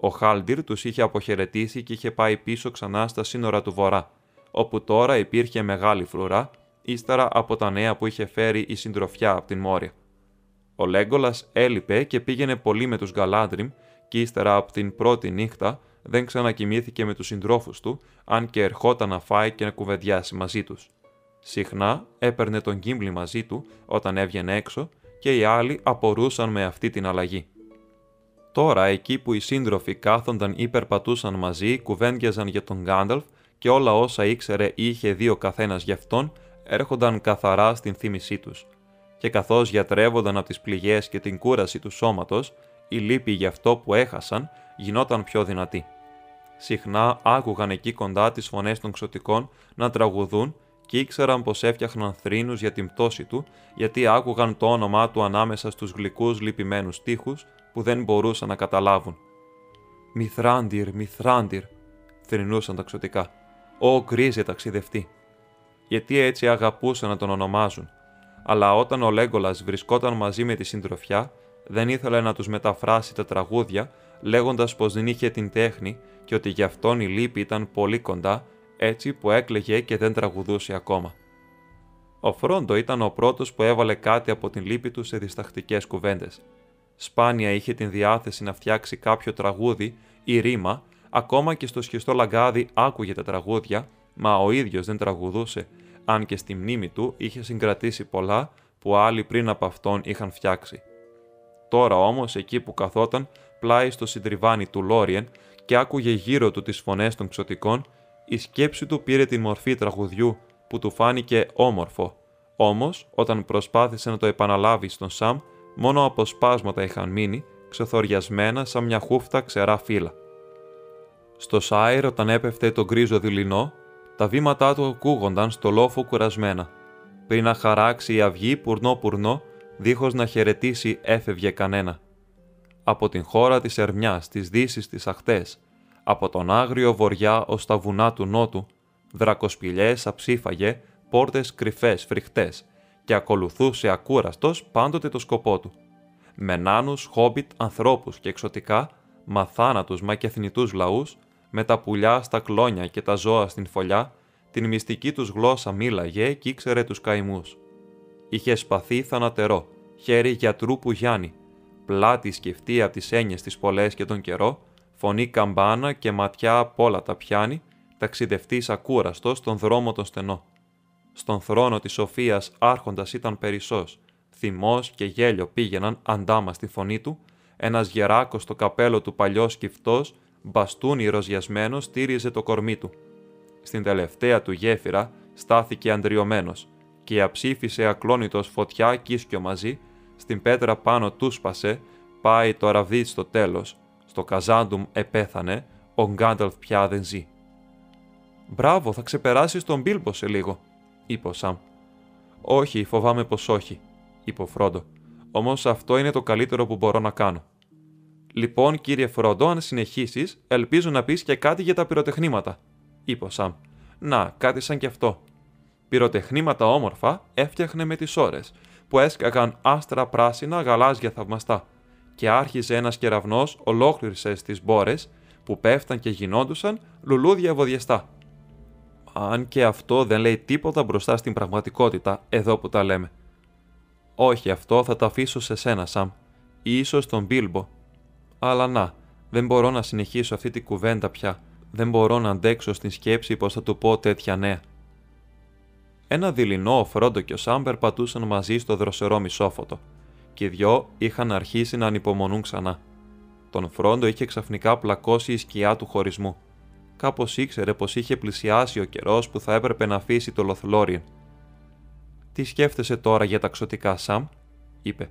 Ο Χάλντιρ τους είχε αποχαιρετήσει και είχε πάει πίσω ξανά στα σύνορα του Βορρά, όπου τώρα υπήρχε μεγάλη φρουρά, ύστερα από τα νέα που είχε φέρει η συντροφιά από την Μόρια. Ο Λέγκολας έλειπε και πήγαινε πολύ με τους Γκαλάντριμ και ύστερα από την πρώτη νύχτα δεν ξανακοιμήθηκε με τους συντρόφους του, αν και ερχόταν να φάει και να κουβεντιάσει μαζί τους. Συχνά έπαιρνε τον Γκίμπλι μαζί του όταν έβγαινε έξω και οι άλλοι απορούσαν με αυτή την αλλαγή. Τώρα, εκεί που οι σύντροφοι κάθονταν ή περπατούσαν μαζί, κουβέντιαζαν για τον Γκάνταλφ και όλα όσα ήξερε ή είχε δει ο καθένας γι' αυτόν, έρχονταν καθαρά στην θύμησή τους. Και καθώς γιατρεύονταν από τις πληγές και την κούραση του σώματος, η λύπη για αυτό που έχασαν γινόταν πιο δυνατή. Συχνά άκουγαν εκεί κοντά τις φωνές των ξωτικών να τραγουδούν και ήξεραν πως έφτιαχναν θρήνους για την πτώση του, γιατί άκουγαν το όνομά του ανάμεσα στους γλυκούς λυπημένους τείχους που δεν μπορούσαν να καταλάβουν. Μηθράντιρ, Μηθράντιρ, θρυνούσαν τα ξωτικά. Ω γκρίζε ταξιδευτή. Γιατί έτσι αγαπούσαν να τον ονομάζουν. Αλλά όταν ο Λέγκολας βρισκόταν μαζί με τη συντροφιά, δεν ήθελε να τους μεταφράσει τα τραγούδια, λέγοντας πως δεν είχε την τέχνη και ότι γι' αυτόν η λύπη ήταν πολύ κοντά, έτσι που έκλαιγε και δεν τραγουδούσε ακόμα. Ο Φρόντο ήταν ο πρώτος που έβαλε κάτι από την λύπη του σε διστακτικές κουβέντες. Σπάνια είχε την διάθεση να φτιάξει κάποιο τραγούδι ή ρήμα, ακόμα και στο σχιστό λαγκάδι άκουγε τα τραγούδια, μα ο ίδιος δεν τραγουδούσε, αν και στη μνήμη του είχε συγκρατήσει πολλά που άλλοι πριν από αυτόν είχαν φτιάξει. Τώρα όμως, εκεί που καθόταν, πλάι στο συντριβάνι του Λόριεν και άκουγε γύρω του τις φωνές των ξωτικών, η σκέψη του πήρε τη μορφή τραγουδιού που του φάνηκε όμορφο. Όμως, όταν προσπάθησε να το επαναλάβει στον Σαμ, μόνο αποσπάσματα είχαν μείνει, ξεθοριασμένα σαν μια χούφτα ξερά φύλλα. Στο Σάιρ, όταν έπεφτε το γκρίζο δειλινό, τα βήματά του ακούγονταν στο λόφο κουρασμένα. Πριν να χαράξει η αυγή πουρνό-πουρνό, δίχως να χαιρετήσει έφευγε κανένα. Από την χώρα της Ερμιάς, της Δύσης, της Αχτές, από τον άγριο βοριά ως τα βουνά του νότου, δρακοσπηλιές αψήφαγε, πόρτες κρυφές, φρικτές και ακολουθούσε ακούραστος πάντοτε το σκοπό του. Με νάνους, χόμπιτ, ανθρώπους και εξωτικά, μαθάνατους μα και εθνητούς λαούς, με τα πουλιά στα κλόνια και τα ζώα στην φωλιά, την μυστική τους γλώσσα μίλαγε και ήξερε τους καημούς. Είχε σπαθεί θανατερό, χέρι γιατρού που Γιάννη, πλάτη σκεφτεί από τις έννοιες τη πολλές και τον καιρό, φωνή καμπάνα και ματιά απ' όλα τα πιάνει, ταξιδευτής ακούραστος στον δρόμο τον στενό. Στον θρόνο της Σοφίας άρχοντας ήταν περισσός, θυμός και γέλιο πήγαιναν αντάμα στη φωνή του, ένας γεράκος στο καπέλο του παλιό σκυφτός, μπαστούνι ροζιασμένος στήριζε το κορμί του. Στην τελευταία του γέφυρα στάθηκε αντριωμένος, και αψήφισε ακλόνητος φωτιά κύσκιο μαζί, στην πέτρα πάνω του σπασε, πάει το ραβδί στο τέλος, στο καζάντουμ επέθανε, ο Γκάνταλφ πια δεν ζει. «Μπράβο, θα ξεπεράσεις τον Μπίλμπο σε λίγο», είπε ο Σαμ. «Όχι, φοβάμαι πως όχι», είπε ο Φρόντο. «Όμως αυτό είναι το καλύτερο που μπορώ να κάνω». «Λοιπόν, κύριε Φρόντο, αν συνεχίσεις, ελπίζω να πεις και κάτι για τα πυροτεχνήματα», είπε ο Σαμ. «Να, κάτι σαν κι αυτό. Πυροτεχνήματα όμορφα έφτιαχνε με τις ώρες, που έσκαγαν άστρα πράσινα γαλάζια θαυμαστά, και άρχιζε ένας κεραυνός ολόκληρε στις μπόρες, που πέφταν και γινόντουσαν λουλούδια βοδιεστά. Αν και αυτό δεν λέει τίποτα μπροστά στην πραγματικότητα, εδώ που τα λέμε. Όχι, αυτό θα το αφήσω σε σένα, Σαμ, ή ίσως τον Μπίλμπο. Αλλά να, δεν μπορώ να συνεχίσω αυτή τη κουβέντα πια. Δεν μπορώ να αντέξω στην σκέψη πως θα του πω τέτοια νέα. Ένα δειλινό ο Φρόντο και ο Σάμ περπατούσαν μαζί στο δροσερό μισόφωτο, και οι δυο είχαν αρχίσει να ανυπομονούν ξανά. Τον Φρόντο είχε ξαφνικά πλακώσει η σκιά του χωρισμού. Κάπως ήξερε πως είχε πλησιάσει ο καιρός που θα έπρεπε να αφήσει το Λοθλόριεν. Τι σκέφτεσαι τώρα για τα ξωτικά, Σαμ, είπε.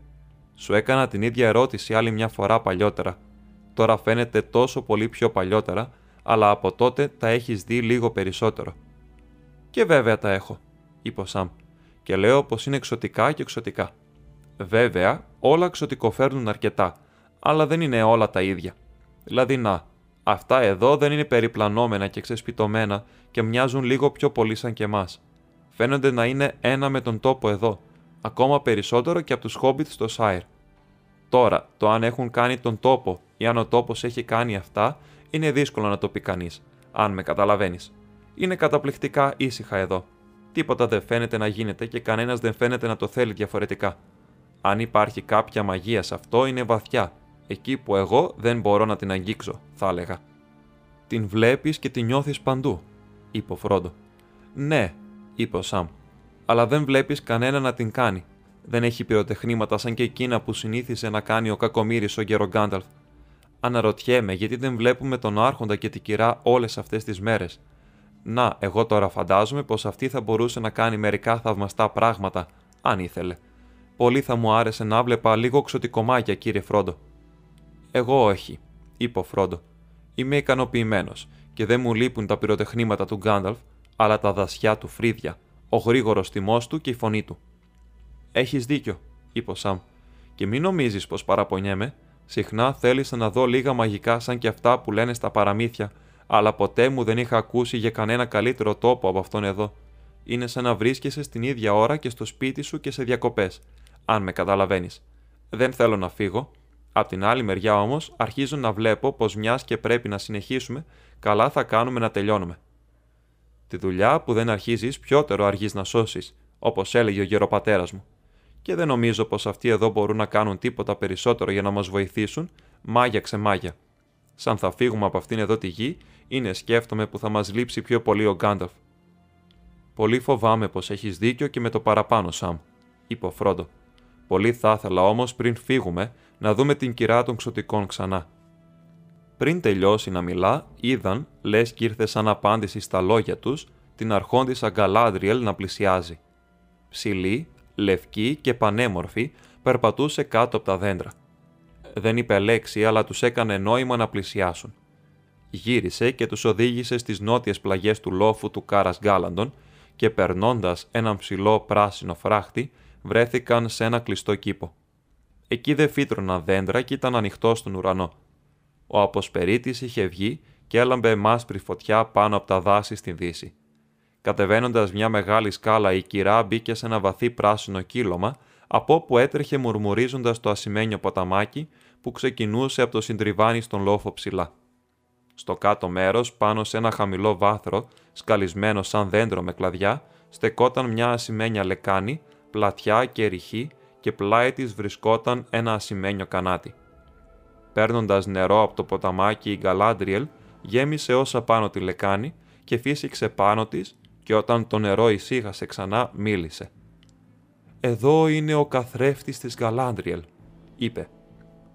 Σου έκανα την ίδια ερώτηση άλλη μια φορά παλιότερα. Τώρα φαίνεται τόσο πολύ πιο παλιότερα, αλλά από τότε τα έχεις δει λίγο περισσότερο. Και βέβαια τα έχω, είπε ο Σαμ, και λέω πως είναι εξωτικά και εξωτικά. Βέβαια, όλα εξωτικοφέρνουν αρκετά, αλλά δεν είναι όλα τα ίδια. Δηλαδή, να, αυτά εδώ δεν είναι περιπλανόμενα και ξεσπιτωμένα και μοιάζουν λίγο πιο πολύ σαν και εμάς. Φαίνονται να είναι ένα με τον τόπο εδώ, ακόμα περισσότερο και από τους Χόμπιτ στο Σάιρ. Τώρα, το αν έχουν κάνει τον τόπο ή αν ο τόπος έχει κάνει αυτά, είναι δύσκολο να το πει κανείς, αν με καταλαβαίνεις. Είναι καταπληκτικά ήσυχα εδώ. Τίποτα δεν φαίνεται να γίνεται και κανένας δεν φαίνεται να το θέλει διαφορετικά. Αν υπάρχει κάποια μαγεία σε αυτό, είναι βαθιά, εκεί που εγώ δεν μπορώ να την αγγίξω, θα έλεγα. Την βλέπεις και την νιώθεις παντού, είπε ο Φρόντο. Ναι, είπε ο Σαμ, αλλά δεν βλέπεις κανένα να την κάνει. Δεν έχει πυροτεχνήματα σαν και εκείνα που συνήθισε να κάνει ο κακομοίρη ο γερο Γκάνταλφ. Αναρωτιέμαι γιατί δεν βλέπουμε τον Άρχοντα και την κυρά όλες αυτές τις μέρες. Να, εγώ τώρα φαντάζομαι πως αυτή θα μπορούσε να κάνει μερικά θαυμαστά πράγματα, αν ήθελε. Πολύ θα μου άρεσε να βλέπα λίγο ξωτικομάκια, κύριε Φρόντο. Εγώ όχι, είπε ο Φρόντο. Είμαι ικανοποιημένος και δεν μου λείπουν τα πυροτεχνήματα του Γκάνταλφ, αλλά τα δασιά του φρύδια, ο γρήγορος τιμό του και η φωνή του. Έχεις δίκιο, είπε ο Σαμ, και μην νομίζεις πως παραπονιέμαι. Συχνά θέλησα να δω λίγα μαγικά σαν και αυτά που λένε στα παραμύθια, αλλά ποτέ μου δεν είχα ακούσει για κανένα καλύτερο τόπο από αυτόν εδώ. Είναι σαν να βρίσκεσαι στην ίδια ώρα και στο σπίτι σου και σε διακοπές, αν με καταλαβαίνεις. Δεν θέλω να φύγω. Απ' την άλλη μεριά όμως, αρχίζω να βλέπω πως μιας και πρέπει να συνεχίσουμε, καλά θα κάνουμε να τελειώνουμε. Τη δουλειά που δεν αρχίζεις, πιότερο αργείς να σώσεις, όπως έλεγε ο γεροπατέρας μου. Και δεν νομίζω πως αυτοί εδώ μπορούν να κάνουν τίποτα περισσότερο για να μας βοηθήσουν, μάγια ξεμάγια. Σαν θα φύγουμε από αυτήν εδώ τη γη, είναι σκέφτομαι που θα μας λείψει πιο πολύ ο Γκάνταλφ. Πολύ φοβάμαι πως έχεις δίκιο και με το παραπάνω, Σαμ, είπε ο Φρόντο. Πολύ θα ήθελα όμως πριν φύγουμε να δούμε την κυρά των ξωτικών ξανά. Πριν τελειώσει να μιλά, είδαν, λες και ήρθε σαν απάντηση στα λόγια τους, την αρχόντισσα Γκαλάντριελ να πλησιάζει. Ψηλή, λευκή και πανέμορφη, περπατούσε κάτω από τα δέντρα. Δεν είπε λέξη, αλλά τους έκανε νόημα να πλησιάσουν. Γύρισε και τους οδήγησε στις νότιες πλαγιές του λόφου του Κάρας Γκάλαντον και περνώντας έναν ψηλό πράσινο φράχτη, βρέθηκαν σε ένα κλειστό κήπο. Εκεί δεν φύτρωναν δέντρα και ήταν ανοιχτό στον ουρανό. Ο αποσπερίτης είχε βγει και έλαμπε μάσπρη φωτιά πάνω από τα δάση στην δύση. Κατεβαίνοντας μια μεγάλη σκάλα, η κυρά μπήκε σε ένα βαθύ πράσινο κύλωμα, από όπου έτρεχε μουρμουρίζοντας το ασημένιο ποταμάκι που ξεκινούσε από το συντριβάνι στον λόφο ψηλά. Στο κάτω μέρος, πάνω σε ένα χαμηλό βάθρο, σκαλισμένο σαν δέντρο με κλαδιά, στεκόταν μια ασημένια λεκάνη, πλατιά και ρηχή και πλάι της βρισκόταν ένα ασημένιο κανάτι. Παίρνοντας νερό από το ποταμάκι, η Γκαλάντριελ γέμισε όσα πάνω τη λεκάνη και φύσηξε πάνω της και όταν το νερό ησύχασε ξανά μίλησε. «Εδώ είναι ο καθρέφτης της Γκαλάντριελ», είπε.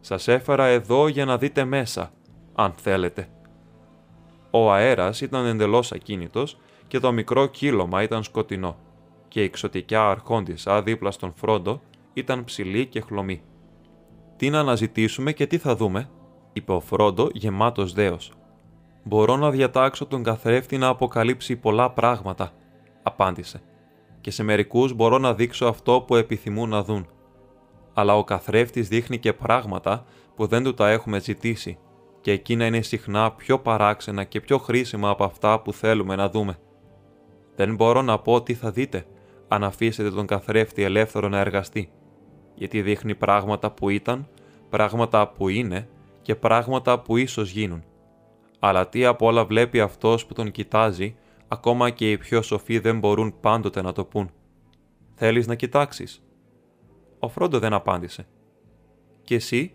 «Σας έφερα εδώ για να δείτε μέσα, αν θέλετε». Ο αέρας ήταν εντελώς ακίνητος και το μικρό κύλωμα ήταν σκοτεινό και η εξωτικιά αρχόντισσα δίπλα στον φρόντο ήταν ψηλή και χλωμή. «Τι να αναζητήσουμε και τι θα δούμε», είπε ο Φρόντο γεμάτος δέος. «Μπορώ να διατάξω τον καθρέφτη να αποκαλύψει πολλά πράγματα», απάντησε. «Και σε μερικούς μπορώ να δείξω αυτό που επιθυμούν να δουν. Αλλά ο καθρέφτης δείχνει και πράγματα που δεν του τα έχουμε ζητήσει και εκείνα είναι συχνά πιο παράξενα και πιο χρήσιμα από αυτά που θέλουμε να δούμε. Δεν μπορώ να πω τι θα δείτε, αν αφήσετε τον καθρέφτη ελεύθερο να εργαστεί, γιατί δείχνει πράγματα που ήταν, πράγματα που είναι και πράγματα που ίσως γίνουν. Αλλά τι απ' όλα βλέπει αυτός που τον κοιτάζει, ακόμα και οι πιο σοφοί δεν μπορούν πάντοτε να το πούν. Θέλεις να κοιτάξεις; Ο Φρόντο δεν απάντησε. «Και εσύ»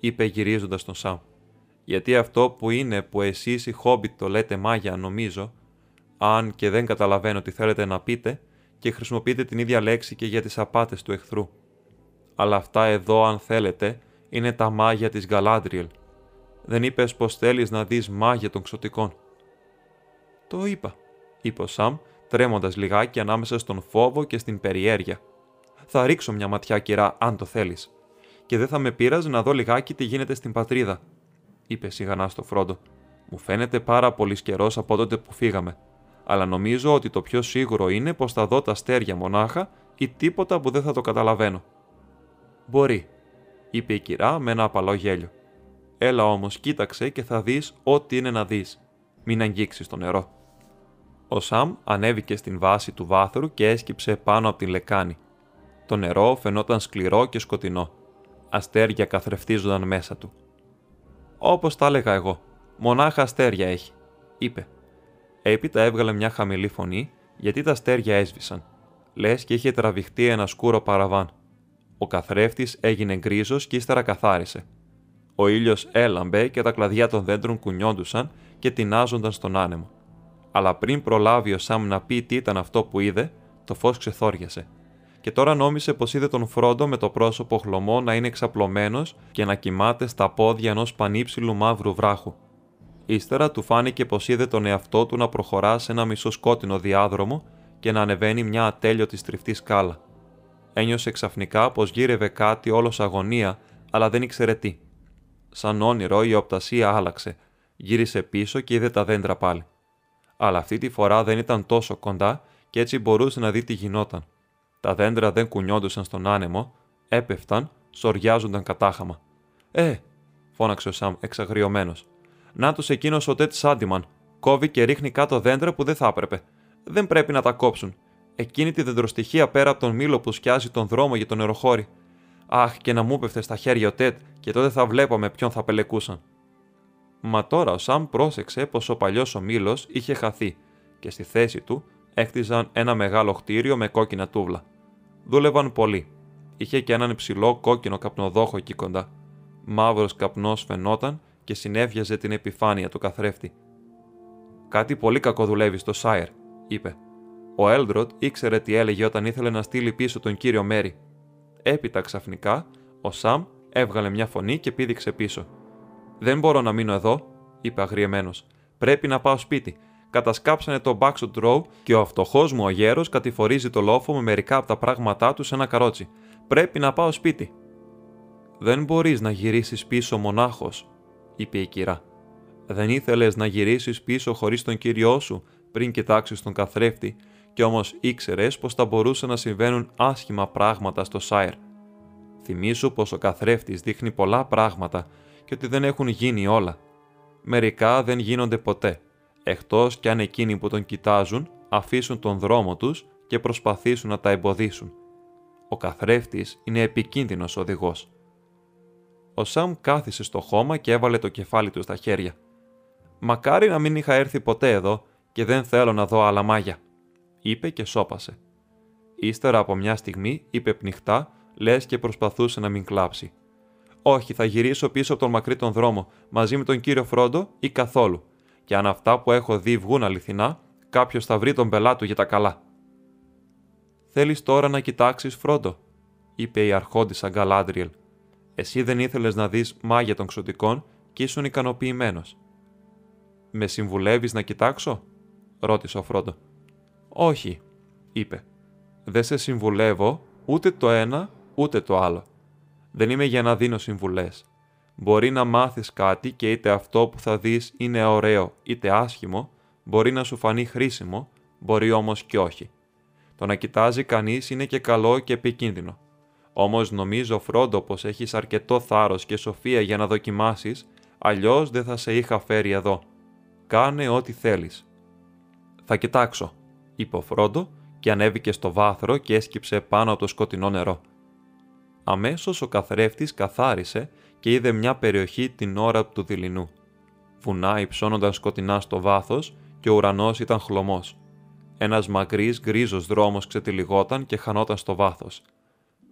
είπε γυρίζοντας τον Σαμ. «Γιατί αυτό που είναι που εσείς οι Χόμπιτ το λέτε μάγια νομίζω, αν και δεν καταλαβαίνω τι θέλετε να πείτε, και χρησιμοποιείτε την ίδια λέξη και για τις απάτες του εχθρού. Αλλά αυτά εδώ, αν θέλετε, είναι τα μάγια της Γαλάντριελ. Δεν είπες πως θέλεις να δεις μάγια των ξωτικών. Το είπα, είπε ο Σαμ, τρέμοντας λιγάκι ανάμεσα στον φόβο και στην περιέργεια. Θα ρίξω μια ματιά, κυρά, αν το θέλεις. Και δεν θα με πείραζε να δω λιγάκι τι γίνεται στην πατρίδα, είπε σιγανά στο Φρόντο. Μου φαίνεται πάρα πολύς καιρός από τότε που φύγαμε. Αλλά νομίζω ότι το πιο σίγουρο είναι πως θα δω τα αστέρια μονάχα ή τίποτα που δεν θα το καταλαβαίνω. Μπορεί, είπε η κυρά με ένα απαλό γέλιο. Έλα όμως, κοίταξε και θα δεις ό,τι είναι να δεις. Μην αγγίξεις το νερό. Ο Σαμ ανέβηκε στην βάση του βάθρου και έσκυψε πάνω από την λεκάνη. Το νερό φαινόταν σκληρό και σκοτεινό. Αστέρια καθρεφτίζονταν μέσα του. Όπως τα έλεγα εγώ, Μονάχα αστέρια έχει, είπε. Έπειτα έβγαλε μια χαμηλή φωνή, γιατί τα αστέρια έσβησαν. Λες και είχε τραβηχτεί ένα σκούρο παραβάν. Ο καθρέφτης έγινε γκρίζος και ύστερα καθάρισε. Ο ήλιος έλαμπε και τα κλαδιά των δέντρων κουνιόντουσαν και τεινάζονταν στον άνεμο. Αλλά πριν προλάβει ο Σάμ να πει τι ήταν αυτό που είδε, το φως ξεθόριασε. Και τώρα νόμισε πως είδε τον Φρόντο με το πρόσωπο χλωμό να είναι εξαπλωμένος και να κοιμάται στα πόδια ενός πανύψηλου μαύρου βράχου. Ύστερα του φάνηκε πως είδε τον εαυτό του να προχωρά σε ένα μισοσκότεινο διάδρομο και να ανεβαίνει μια ατέλειωτη στριφτή σκάλα. Ένιωσε ξαφνικά πως γύρευε κάτι όλος αγωνία, αλλά δεν ήξερε τι. Σαν όνειρο η οπτασία άλλαξε. Γύρισε πίσω και είδε τα δέντρα πάλι. Αλλά αυτή τη φορά δεν ήταν τόσο κοντά και έτσι μπορούσε να δει τι γινόταν. Τα δέντρα δεν κουνιόντουσαν στον άνεμο, έπεφταν, σοριάζονταν κατάχαμα. Ε, φώναξε ο Σαμ εξαγριωμένος. Να τους εκείνος ο Τετ Σάντιμαν. Κόβει και ρίχνει κάτω δέντρα που δεν θα έπρεπε. Δεν πρέπει να τα κόψουν. Εκείνη τη δεντροστοιχεία πέρα από τον μήλο που σκιάζει τον δρόμο για τον νεροχώρι. Αχ, και να μου πέφτε στα χέρια ο Τετ, και τότε θα βλέπαμε ποιον θα πελεκούσαν. Μα τώρα ο Σαμ πρόσεξε πως ο παλιός ο μήλος είχε χαθεί και στη θέση του έκτιζαν ένα μεγάλο χτίριο με κόκκινα τούβλα. Δούλευαν πολύ. Είχε και έναν υψηλό κόκκινο καπνοδόχο εκεί κοντά. Μαύρος καπνός φαινόταν και συνέβιαζε την επιφάνεια του καθρέφτη. Κάτι πολύ κακό δουλεύει στο Σάιρ, είπε. Ο Έλντροτ ήξερε τι έλεγε όταν ήθελε να στείλει πίσω τον κύριο Μέρι. Έπειτα ξαφνικά, ο Σαμ έβγαλε μια φωνή και πήδηξε πίσω. Δεν μπορώ να μείνω εδώ, είπε αγριεμένος. Πρέπει να πάω σπίτι. Κατασκάψανε το Backshot Row και ο φτωχός μου ο γέρος κατηφορίζει το λόφο με μερικά από τα πράγματά του σε ένα καρότσι. Πρέπει να πάω σπίτι. Δεν μπορείς να γυρίσεις πίσω μονάχος, είπε η κυρά. Δεν ήθελες να γυρίσεις πίσω χωρίς τον κύριό σου πριν κοιτάξεις τον καθρέφτη, και όμως ήξερες πως θα μπορούσαν να συμβαίνουν άσχημα πράγματα στο Σάιρ. Θυμήσου πως ο καθρέφτης δείχνει πολλά πράγματα και ότι δεν έχουν γίνει όλα. Μερικά δεν γίνονται ποτέ, εκτός κι αν εκείνοι που τον κοιτάζουν αφήσουν τον δρόμο τους και προσπαθήσουν να τα εμποδίσουν. Ο καθρέφτης είναι επικίνδυνος οδηγός. Ο Σαμ κάθισε στο χώμα και έβαλε το κεφάλι του στα χέρια. Μακάρι να μην είχα έρθει ποτέ εδώ και δεν θέλω να δω άλλα μάγια, είπε και σώπασε. Ύστερα από μια στιγμή είπε πνιχτά, λες και προσπαθούσε να μην κλάψει. Όχι, θα γυρίσω πίσω από τον μακρύ τον δρόμο, μαζί με τον κύριο Φρόντο ή καθόλου. Και αν αυτά που έχω δει βγουν αληθινά, κάποιος θα βρει τον πελάτου για τα καλά. Θέλεις τώρα να κοιτάξεις Φρόντο, είπε η αρχόντισα Γκαλάντριελ, εσύ δεν ήθελες να δεις μάγια των ξωτικών και ήσουν ικανοποιημένος. Με συμβουλεύεις να κοιτάξω, ρώτησε ο Φρόντο. Όχι, είπε. Δεν σε συμβουλεύω ούτε το ένα ούτε το άλλο. Δεν είμαι για να δίνω συμβουλές. Μπορεί να μάθεις κάτι και είτε αυτό που θα δεις είναι ωραίο είτε άσχημο, μπορεί να σου φανεί χρήσιμο, μπορεί όμως και όχι. Το να κοιτάζει κανείς είναι και καλό και επικίνδυνο. Όμως νομίζω, Φρόντο, πως έχεις αρκετό θάρρος και σοφία για να δοκιμάσεις, αλλιώς δεν θα σε είχα φέρει εδώ. Κάνε ό,τι θέλεις. Θα κοιτάξω, είπε ο Φρόντο και ανέβηκε στο βάθρο και έσκυψε πάνω από το σκοτεινό νερό. Αμέσως ο καθρέφτης καθάρισε και είδε μια περιοχή την ώρα του δειλινού. Βουνά υψώνονταν σκοτεινά στο βάθος και ο ουρανός ήταν χλωμός. Ένας μακρύς γκρίζος δρόμος ξετυλιγόταν και χανόταν στο βάθος.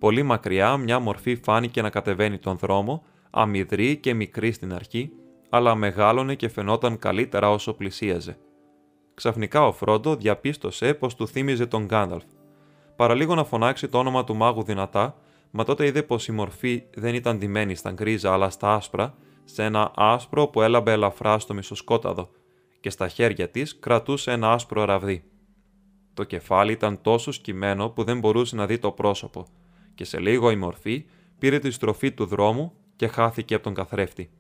Πολύ μακριά μια μορφή φάνηκε να κατεβαίνει τον δρόμο, αμυδρή και μικρή στην αρχή, αλλά μεγάλωνε και φαινόταν καλύτερα όσο πλησίαζε. Ξαφνικά ο Φρόντο διαπίστωσε πως του θύμιζε τον Γκάνταλφ. παραλίγο να φωνάξει το όνομα του μάγου δυνατά, μα τότε είδε πως η μορφή δεν ήταν ντυμένη στα γκρίζα αλλά στα άσπρα, σε ένα άσπρο που έλαμπε ελαφρά στο μισοσκόταδο, και στα χέρια της κρατούσε ένα άσπρο ραβδί. Το κεφάλι ήταν τόσο σκυμμένο που δεν μπορούσε να δει το πρόσωπο, και σε λίγο η μορφή πήρε τη στροφή του δρόμου και χάθηκε από τον καθρέφτη.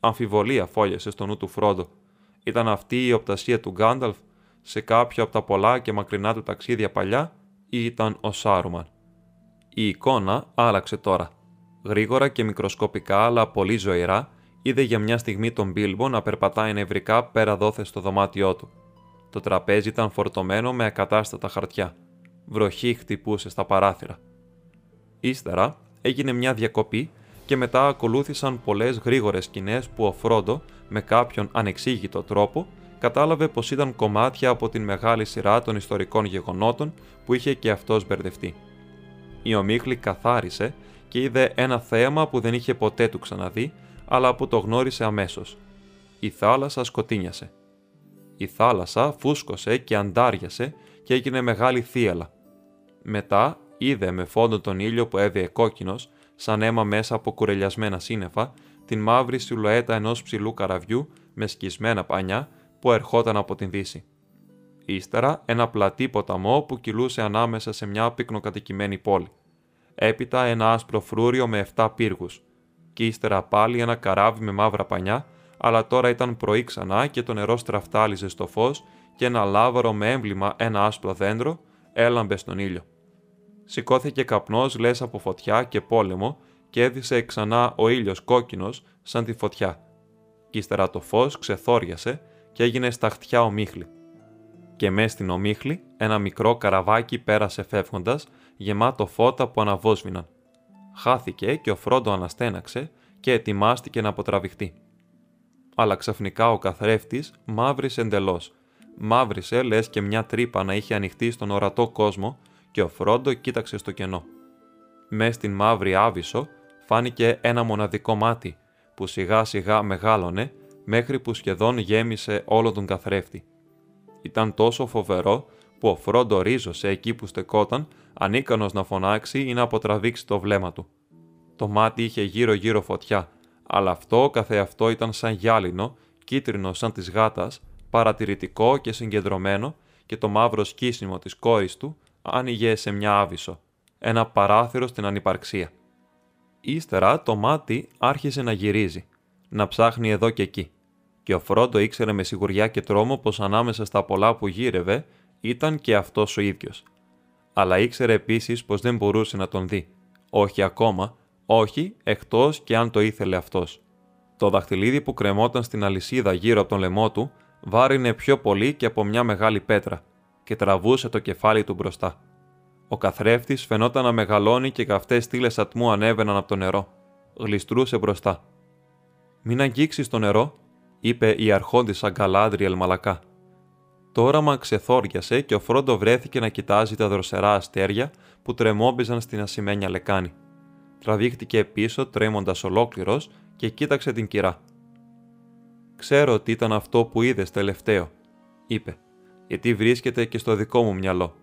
Αμφιβολία φόλιασε στο νου του Φρόντο. Ήταν αυτή η οπτασία του Γκάνταλφ σε κάποιο από τα πολλά και μακρινά του ταξίδια παλιά ή ήταν ο Σάρουμαν. Η εικόνα άλλαξε τώρα. Γρήγορα και μικροσκοπικά αλλά πολύ ζωηρά είδε για μια στιγμή τον Μπίλμπο να περπατάει νευρικά πέρα δόθε στο δωμάτιό του. Το τραπέζι ήταν φορτωμένο με ακατάστατα χαρτιά. Βροχή χτυπούσε στα παράθυρα. Ύστερα έγινε μια διακοπή και μετά ακολούθησαν πολλές γρήγορες σκηνές που ο Φρόντο, με κάποιον ανεξήγητο τρόπο, κατάλαβε πως ήταν κομμάτια από την μεγάλη σειρά των ιστορικών γεγονότων που είχε και αυτός μπερδευτεί. Η ομίχλη καθάρισε και είδε ένα θέαμα που δεν είχε ποτέ του ξαναδεί, αλλά που το γνώρισε αμέσως. Η θάλασσα σκοτίνιασε. Η θάλασσα φούσκωσε και αντάριασε και έγινε μεγάλη θύελα. Μετά είδε με φόντο τον ήλιο που έβαιε κόκκινος, σαν αίμα μέσα από κουρελιασμένα σύννεφα, την μαύρη σιλουέτα ενός ψηλού καραβιού με σκισμένα πανιά που ερχόταν από την δύση. Ύστερα ένα πλατή ποταμό που κυλούσε ανάμεσα σε μια πυκνοκατοικημένη πόλη. Έπειτα ένα άσπρο φρούριο με 7 πύργους. Και ύστερα πάλι ένα καράβι με μαύρα πανιά, αλλά τώρα ήταν πρωί ξανά και το νερό στραφτάλιζε στο φως και ένα λάβαρο με έμβλημα ένα άσπρο δέντρο έλαμπε στον ήλιο. Σηκώθηκε καπνός λες από φωτιά και πόλεμο και έδισε ξανά ο ήλιος κόκκινος σαν τη φωτιά. Κι ύστερα το φως ξεθόριασε και έγινε σταχτιά ομίχλη. Και μες στην ομίχλη ένα μικρό καραβάκι πέρασε φεύγοντας, γεμάτο φώτα που αναβόσβηναν. Χάθηκε και ο Φρόντο αναστέναξε και ετοιμάστηκε να αποτραβηχτεί. Αλλά ξαφνικά ο καθρέφτης μαύρισε εντελώς. Μαύρισε λες και μια τρύπα να είχε ανοιχτεί στον ορατό κόσμο και ο Φρόντο κοίταξε στο κενό. Μες στην μαύρη άβυσο φάνηκε ένα μοναδικό μάτι που σιγά σιγά μεγάλωνε μέχρι που σχεδόν γέμισε όλο τον καθρέφτη. Ήταν τόσο φοβερό που ο Φρόντο ρίζωσε εκεί που στεκόταν, ανίκανος να φωνάξει ή να αποτραβήξει το βλέμμα του. Το μάτι είχε γύρω-γύρω φωτιά, αλλά αυτό καθεαυτό ήταν σαν γυάλινο, κίτρινο σαν της γάτας, παρατηρητικό και συγκεντρωμένο και το μαύρο σκίσιμο της κόρης του άνοιγε σε μια άβυσο, ένα παράθυρο στην ανυπαρξία. Ύστερα το μάτι άρχισε να γυρίζει, να ψάχνει εδώ και εκεί και ο Φρόντο ήξερε με σιγουριά και τρόμο πως ανάμεσα στα πολλά που γύρευε ήταν και αυτός ο ίδιος. Αλλά ήξερε επίσης πως δεν μπορούσε να τον δει. Όχι ακόμα, όχι εκτός και αν το ήθελε αυτός. Το δαχτυλίδι που κρεμόταν στην αλυσίδα γύρω από τον λαιμό του βάρινε πιο πολύ και από μια μεγάλη πέτρα και τραβούσε το κεφάλι του μπροστά. Ο καθρέφτης φαινόταν να μεγαλώνει και καυτές στήλες ατμού ανέβαιναν από το νερό. Γλιστρούσε μπροστά. Μην αγγίξεις το νερό, είπε η αρχόντισσα Γκαλάντριελ μαλακά. Το όραμα ξεθόριασε και ο Φρόντο βρέθηκε να κοιτάζει τα δροσερά αστέρια που τρεμόμπιζαν στην ασημένια λεκάνη. Τραβήχτηκε πίσω τρέμοντας ολόκληρος και κοίταξε την κυρά. Ξέρω ότι ήταν αυτό που είδες τελευταίο, είπε, γιατί βρίσκεται και στο δικό μου μυαλό.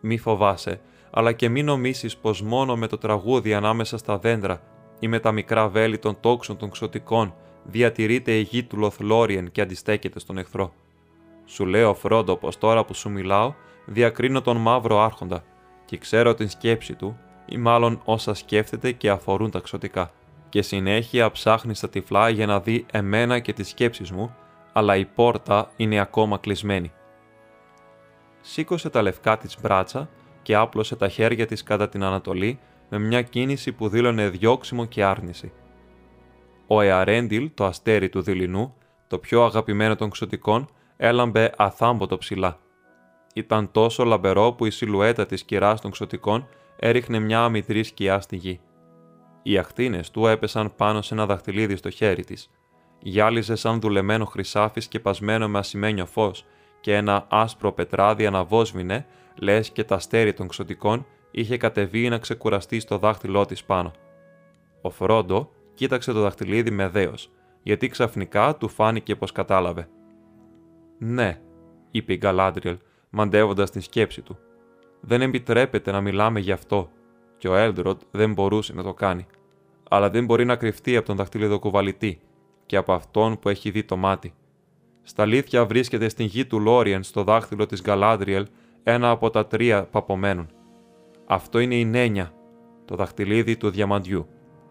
Μη φοβάσαι, αλλά και μη νομίσεις πως μόνο με το τραγούδι ανάμεσα στα δέντρα ή με τα μικρά βέλη των τόξων των ξωτικών διατηρείται η γη του Λοθλόριεν και αντιστέκεται στον εχθρό. Σου λέω, Φρόντο, πως τώρα που σου μιλάω, διακρίνω τον μαύρο άρχοντα και ξέρω την σκέψη του, ή μάλλον όσα σκέφτεται και αφορούν τα ξωτικά. Και συνέχεια ψάχνεις στα τυφλά για να δει εμένα και τις σκέψεις μου, αλλά η πόρτα είναι ακόμα κλεισμένη. Σήκωσε τα λευκά της μπράτσα και άπλωσε τα χέρια της κατά την Ανατολή με μια κίνηση που δήλωνε διώξιμο και άρνηση. Ο Εαρέντιλ, το αστέρι του δειλινού, το πιο αγαπημένο των ξωτικών, έλαμπε αθάμποτο ψηλά. Ήταν τόσο λαμπερό που η σιλουέτα της κυράς των ξωτικών έριχνε μια αμυδρή σκιά στη γη. Οι αχτίνες του έπεσαν πάνω σε ένα δαχτυλίδι στο χέρι της. Γυάλιζε σαν δουλεμένο χρυσάφις σκεπασμένο με ασημένιο φως και ένα άσπρο πετράδι αναβόσβηνε, λες και τα αστέρι των ξωτικών είχε κατεβεί να ξεκουραστεί στο δάχτυλό της πάνω. Ο Φρόντο κοίταξε το δαχτυλίδι με δέος, γιατί ξαφνικά του φάνηκε πως κατάλαβε. «Ναι», είπε η Γκαλάντριελ, μαντεύοντας την σκέψη του. Δεν επιτρέπεται να μιλάμε γι' αυτό, και ο Έλντροντ δεν μπορούσε να το κάνει. Αλλά δεν μπορεί να κρυφτεί από τον δαχτυλιδοκουβαλητή και από αυτόν που έχει δει το μάτι. Στα αλήθεια βρίσκεται στην γη του Λόριεν στο δάχτυλο της Γκαλάντριελ ένα από τα τρία παπομένων. Αυτό είναι η Νένια, το δαχτυλίδι του διαμαντιού,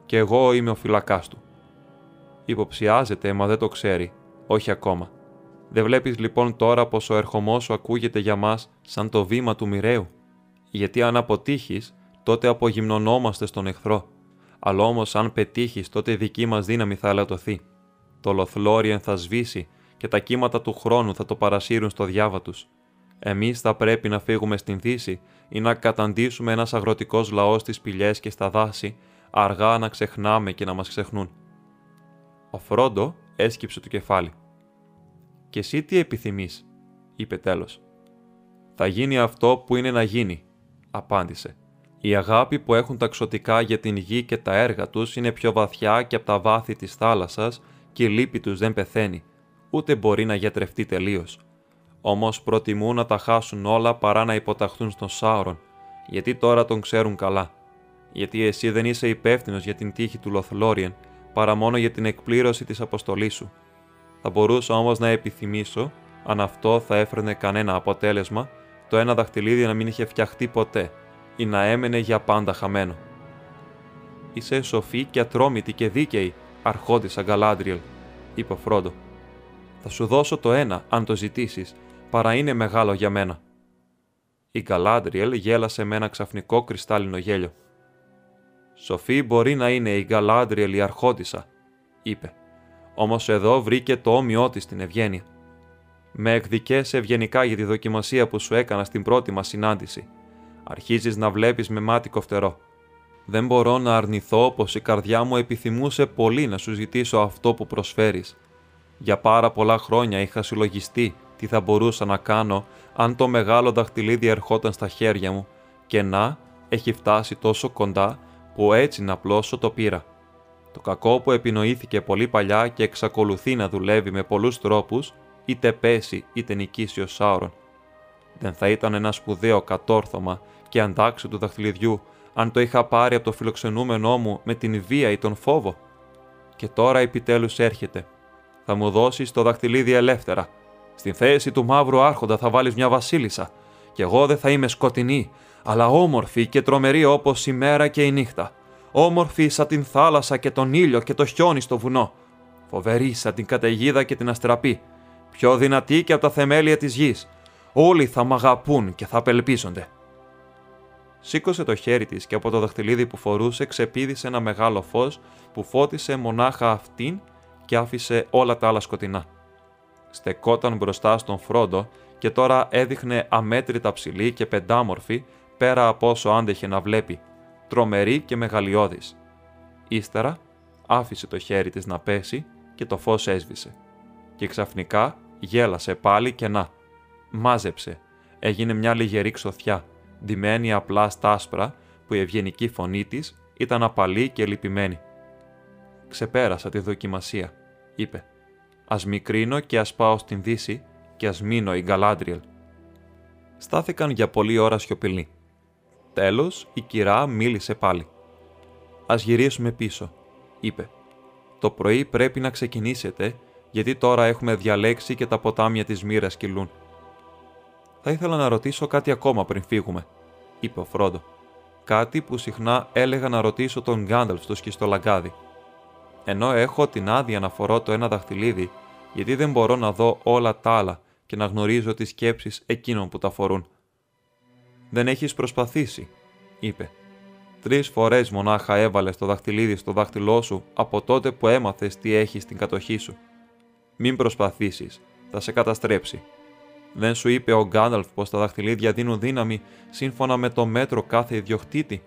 και εγώ είμαι ο φυλακάς του. Υποψιάζεται, μα δεν το ξέρει, όχι ακόμα. Δεν βλέπεις λοιπόν τώρα πως ο ερχομός σου ακούγεται για μας σαν το βήμα του μοιραίου; Γιατί αν αποτύχεις, τότε απογυμνωνόμαστε στον εχθρό. Αλλά όμως αν πετύχεις, τότε η δική μας δύναμη θα ελαττωθεί. Το Λοθλόριεν θα σβήσει και τα κύματα του χρόνου θα το παρασύρουν στο διάβα τους. Εμείς θα πρέπει να φύγουμε στην Δύση ή να καταντήσουμε ένας αγροτικός λαός στις πηλιές και στα δάση, αργά να ξεχνάμε και να μας ξεχνούν. Ο Φρόντο έσκυψε το κεφάλι. «Και εσύ τι επιθυμείς» είπε τέλος. «Θα γίνει αυτό που είναι να γίνει», απάντησε. «Η αγάπη που έχουν τα ξωτικά για την γη και τα έργα τους είναι πιο βαθιά και από τα βάθη της θάλασσας και η λύπη τους δεν πεθαίνει, ούτε μπορεί να γιατρευτεί τελείως. Όμως προτιμούν να τα χάσουν όλα παρά να υποταχθούν στον Σάουρον, γιατί τώρα τον ξέρουν καλά. Γιατί εσύ δεν είσαι υπεύθυνος για την τύχη του Λοθλόριεν, παρά μόνο για την εκπλήρωση της αποστολής σου. Θα μπορούσα όμως να επιθυμήσω, αν αυτό θα έφερνε κανένα αποτέλεσμα, το ένα δαχτυλίδι να μην είχε φτιαχτεί ποτέ ή να έμενε για πάντα χαμένο. Είσαι σοφή και ατρόμητη και δίκαιη, αρχόντισα Γκαλάντριελ, είπε ο Φρόντο. Θα σου δώσω το ένα, αν το ζητήσεις, παρά είναι μεγάλο για μένα. Η Γκαλάντριελ γέλασε με ένα ξαφνικό κρυστάλλινο γέλιο. Σοφή μπορεί να είναι η Γκαλάντριελ η αρχόντισα, είπε. Όμως εδώ βρήκε το όμοιό της στην ευγένεια. Με εκδικέσαι ευγενικά για τη δοκιμασία που σου έκανα στην πρώτη μας συνάντηση. Αρχίζεις να βλέπεις με μάτι κοφτερό. Δεν μπορώ να αρνηθώ πως η καρδιά μου επιθυμούσε πολύ να σου ζητήσω αυτό που προσφέρεις. Για πάρα πολλά χρόνια είχα συλλογιστεί τι θα μπορούσα να κάνω αν το μεγάλο δαχτυλίδι ερχόταν στα χέρια μου και να έχει φτάσει τόσο κοντά που έτσι να πλώσω το πήρα. Το κακό που επινοήθηκε πολύ παλιά και εξακολουθεί να δουλεύει με πολλούς τρόπους, είτε πέσει είτε νικήσει ο Σάουρον. Δεν θα ήταν ένα σπουδαίο κατόρθωμα και αντάξει του δαχτυλιδιού αν το είχα πάρει από το φιλοξενούμενό μου με την βία ή τον φόβο. Και τώρα επιτέλους έρχεται. Θα μου δώσεις το δαχτυλίδι ελεύθερα. Στην θέση του μαύρου άρχοντα θα βάλεις μια βασίλισσα. Και εγώ δεν θα είμαι σκοτεινή, αλλά όμορφη και τρομερή όπως η μέρα και η νύχτα. Όμορφη σαν την θάλασσα και τον ήλιο και το χιόνι στο βουνό. Φοβερή σαν την καταιγίδα και την αστραπή. Πιο δυνατή και από τα θεμέλια της γης. Όλοι θα μ' αγαπούν και θα απελπίζονται. Σήκωσε το χέρι της και από το δαχτυλίδι που φορούσε ξεπίδησε ένα μεγάλο φως που φώτισε μονάχα αυτήν και άφησε όλα τα άλλα σκοτεινά. Στεκόταν μπροστά στον Φρόντο και τώρα έδειχνε αμέτρητα ψηλή και πεντάμορφη πέρα από όσο άντεχε να βλέπει, τρομερή και μεγαλειώδης. Ύστερα άφησε το χέρι της να πέσει και το φως έσβησε. Και ξαφνικά γέλασε πάλι και να. Μάζεψε. Έγινε μια λιγερή ξοθιά ντυμένη απλά στα άσπρα, που η ευγενική φωνή της ήταν απαλή και λυπημένη. «Ξεπέρασα τη δοκιμασία», είπε. «Ας μικρύνω και ας πάω στην Δύση και ας μείνω η Γκαλάντριελ». Στάθηκαν για πολλή ώρα σιωπηλοί. Τέλος, η κυρά μίλησε πάλι. «Ας γυρίσουμε πίσω», είπε. «Το πρωί πρέπει να ξεκινήσετε, γιατί τώρα έχουμε διαλέξει και τα ποτάμια της μοίρας κυλούν. Θα ήθελα να ρωτήσω κάτι ακόμα πριν φύγουμε, είπε ο Φρόντο. Κάτι που συχνά έλεγα να ρωτήσω τον Γκάνταλφ στο σκιστό λαγκάδι. Ενώ έχω την άδεια να φορώ το ένα δαχτυλίδι, γιατί δεν μπορώ να δω όλα τα άλλα και να γνωρίζω τις σκέψεις εκείνων που τα φορούν. Δεν έχεις προσπαθήσει, είπε. Τρεις φορές μονάχα έβαλες το δαχτυλίδι στο δάχτυλό σου από τότε που έμαθες τι έχεις στην κατοχή σου. Μην προσπαθήσεις, θα σε καταστρέψει. Δεν σου είπε ο Γκάνταλφ πως τα δαχτυλίδια δίνουν δύναμη σύμφωνα με το μέτρο κάθε ιδιοκτήτη.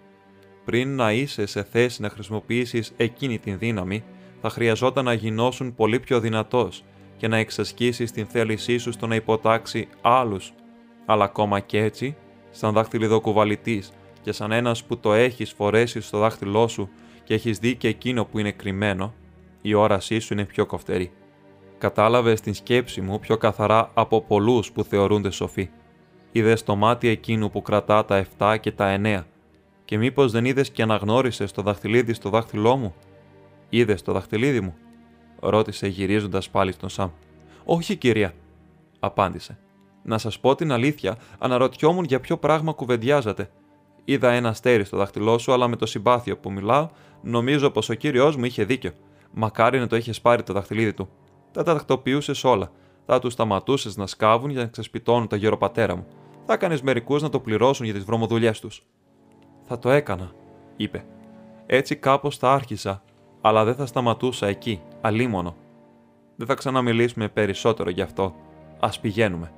Πριν να είσαι σε θέση να χρησιμοποιήσεις εκείνη την δύναμη, θα χρειαζόταν να γινώσουν πολύ πιο δυνατός και να εξασκήσεις την θέλησή σου στο να υποτάξει άλλους. Αλλά ακόμα και έτσι, σαν δάχτυλιδοκουβαλητής και σαν ένας που το έχεις φορέσει στο δάχτυλό σου και έχεις δει και εκείνο που είναι κρυμμένο, η όρασή σου είναι πιο κοφτερή κατάλαβες την σκέψη μου πιο καθαρά από πολλούς που θεωρούνται σοφοί. Είδες το μάτι εκείνου που κρατά τα 7 και τα 9. Και μήπως δεν είδες και αναγνώρισες το δαχτυλίδι στο δάχτυλό μου; Είδες το δαχτυλίδι μου, ρώτησε γυρίζοντας πάλι στον Σαμ. Όχι, κυρία, απάντησε. Να σας πω την αλήθεια, αναρωτιόμουν για ποιο πράγμα κουβεντιάζατε. Είδα ένα αστέρι στο δάχτυλό σου, αλλά με το συμπάθειο που μιλάω, νομίζω πως ο κύριο μου είχε δίκιο. Μακάρι να το είχες πάρει το δαχτυλίδι του. Θα τα τακτοποιούσες όλα. Θα τους σταματούσες να σκάβουν για να ξεσπιτώνουν τα γεροπατέρα μου. Θα έκανε μερικούς να το πληρώσουν για τις βρωμοδουλειές τους. Θα το έκανα, είπε. Έτσι κάπως θα άρχισα, αλλά δεν θα σταματούσα εκεί, αλίμονο. Δεν θα ξαναμιλήσουμε περισσότερο γι' αυτό. Α πηγαίνουμε.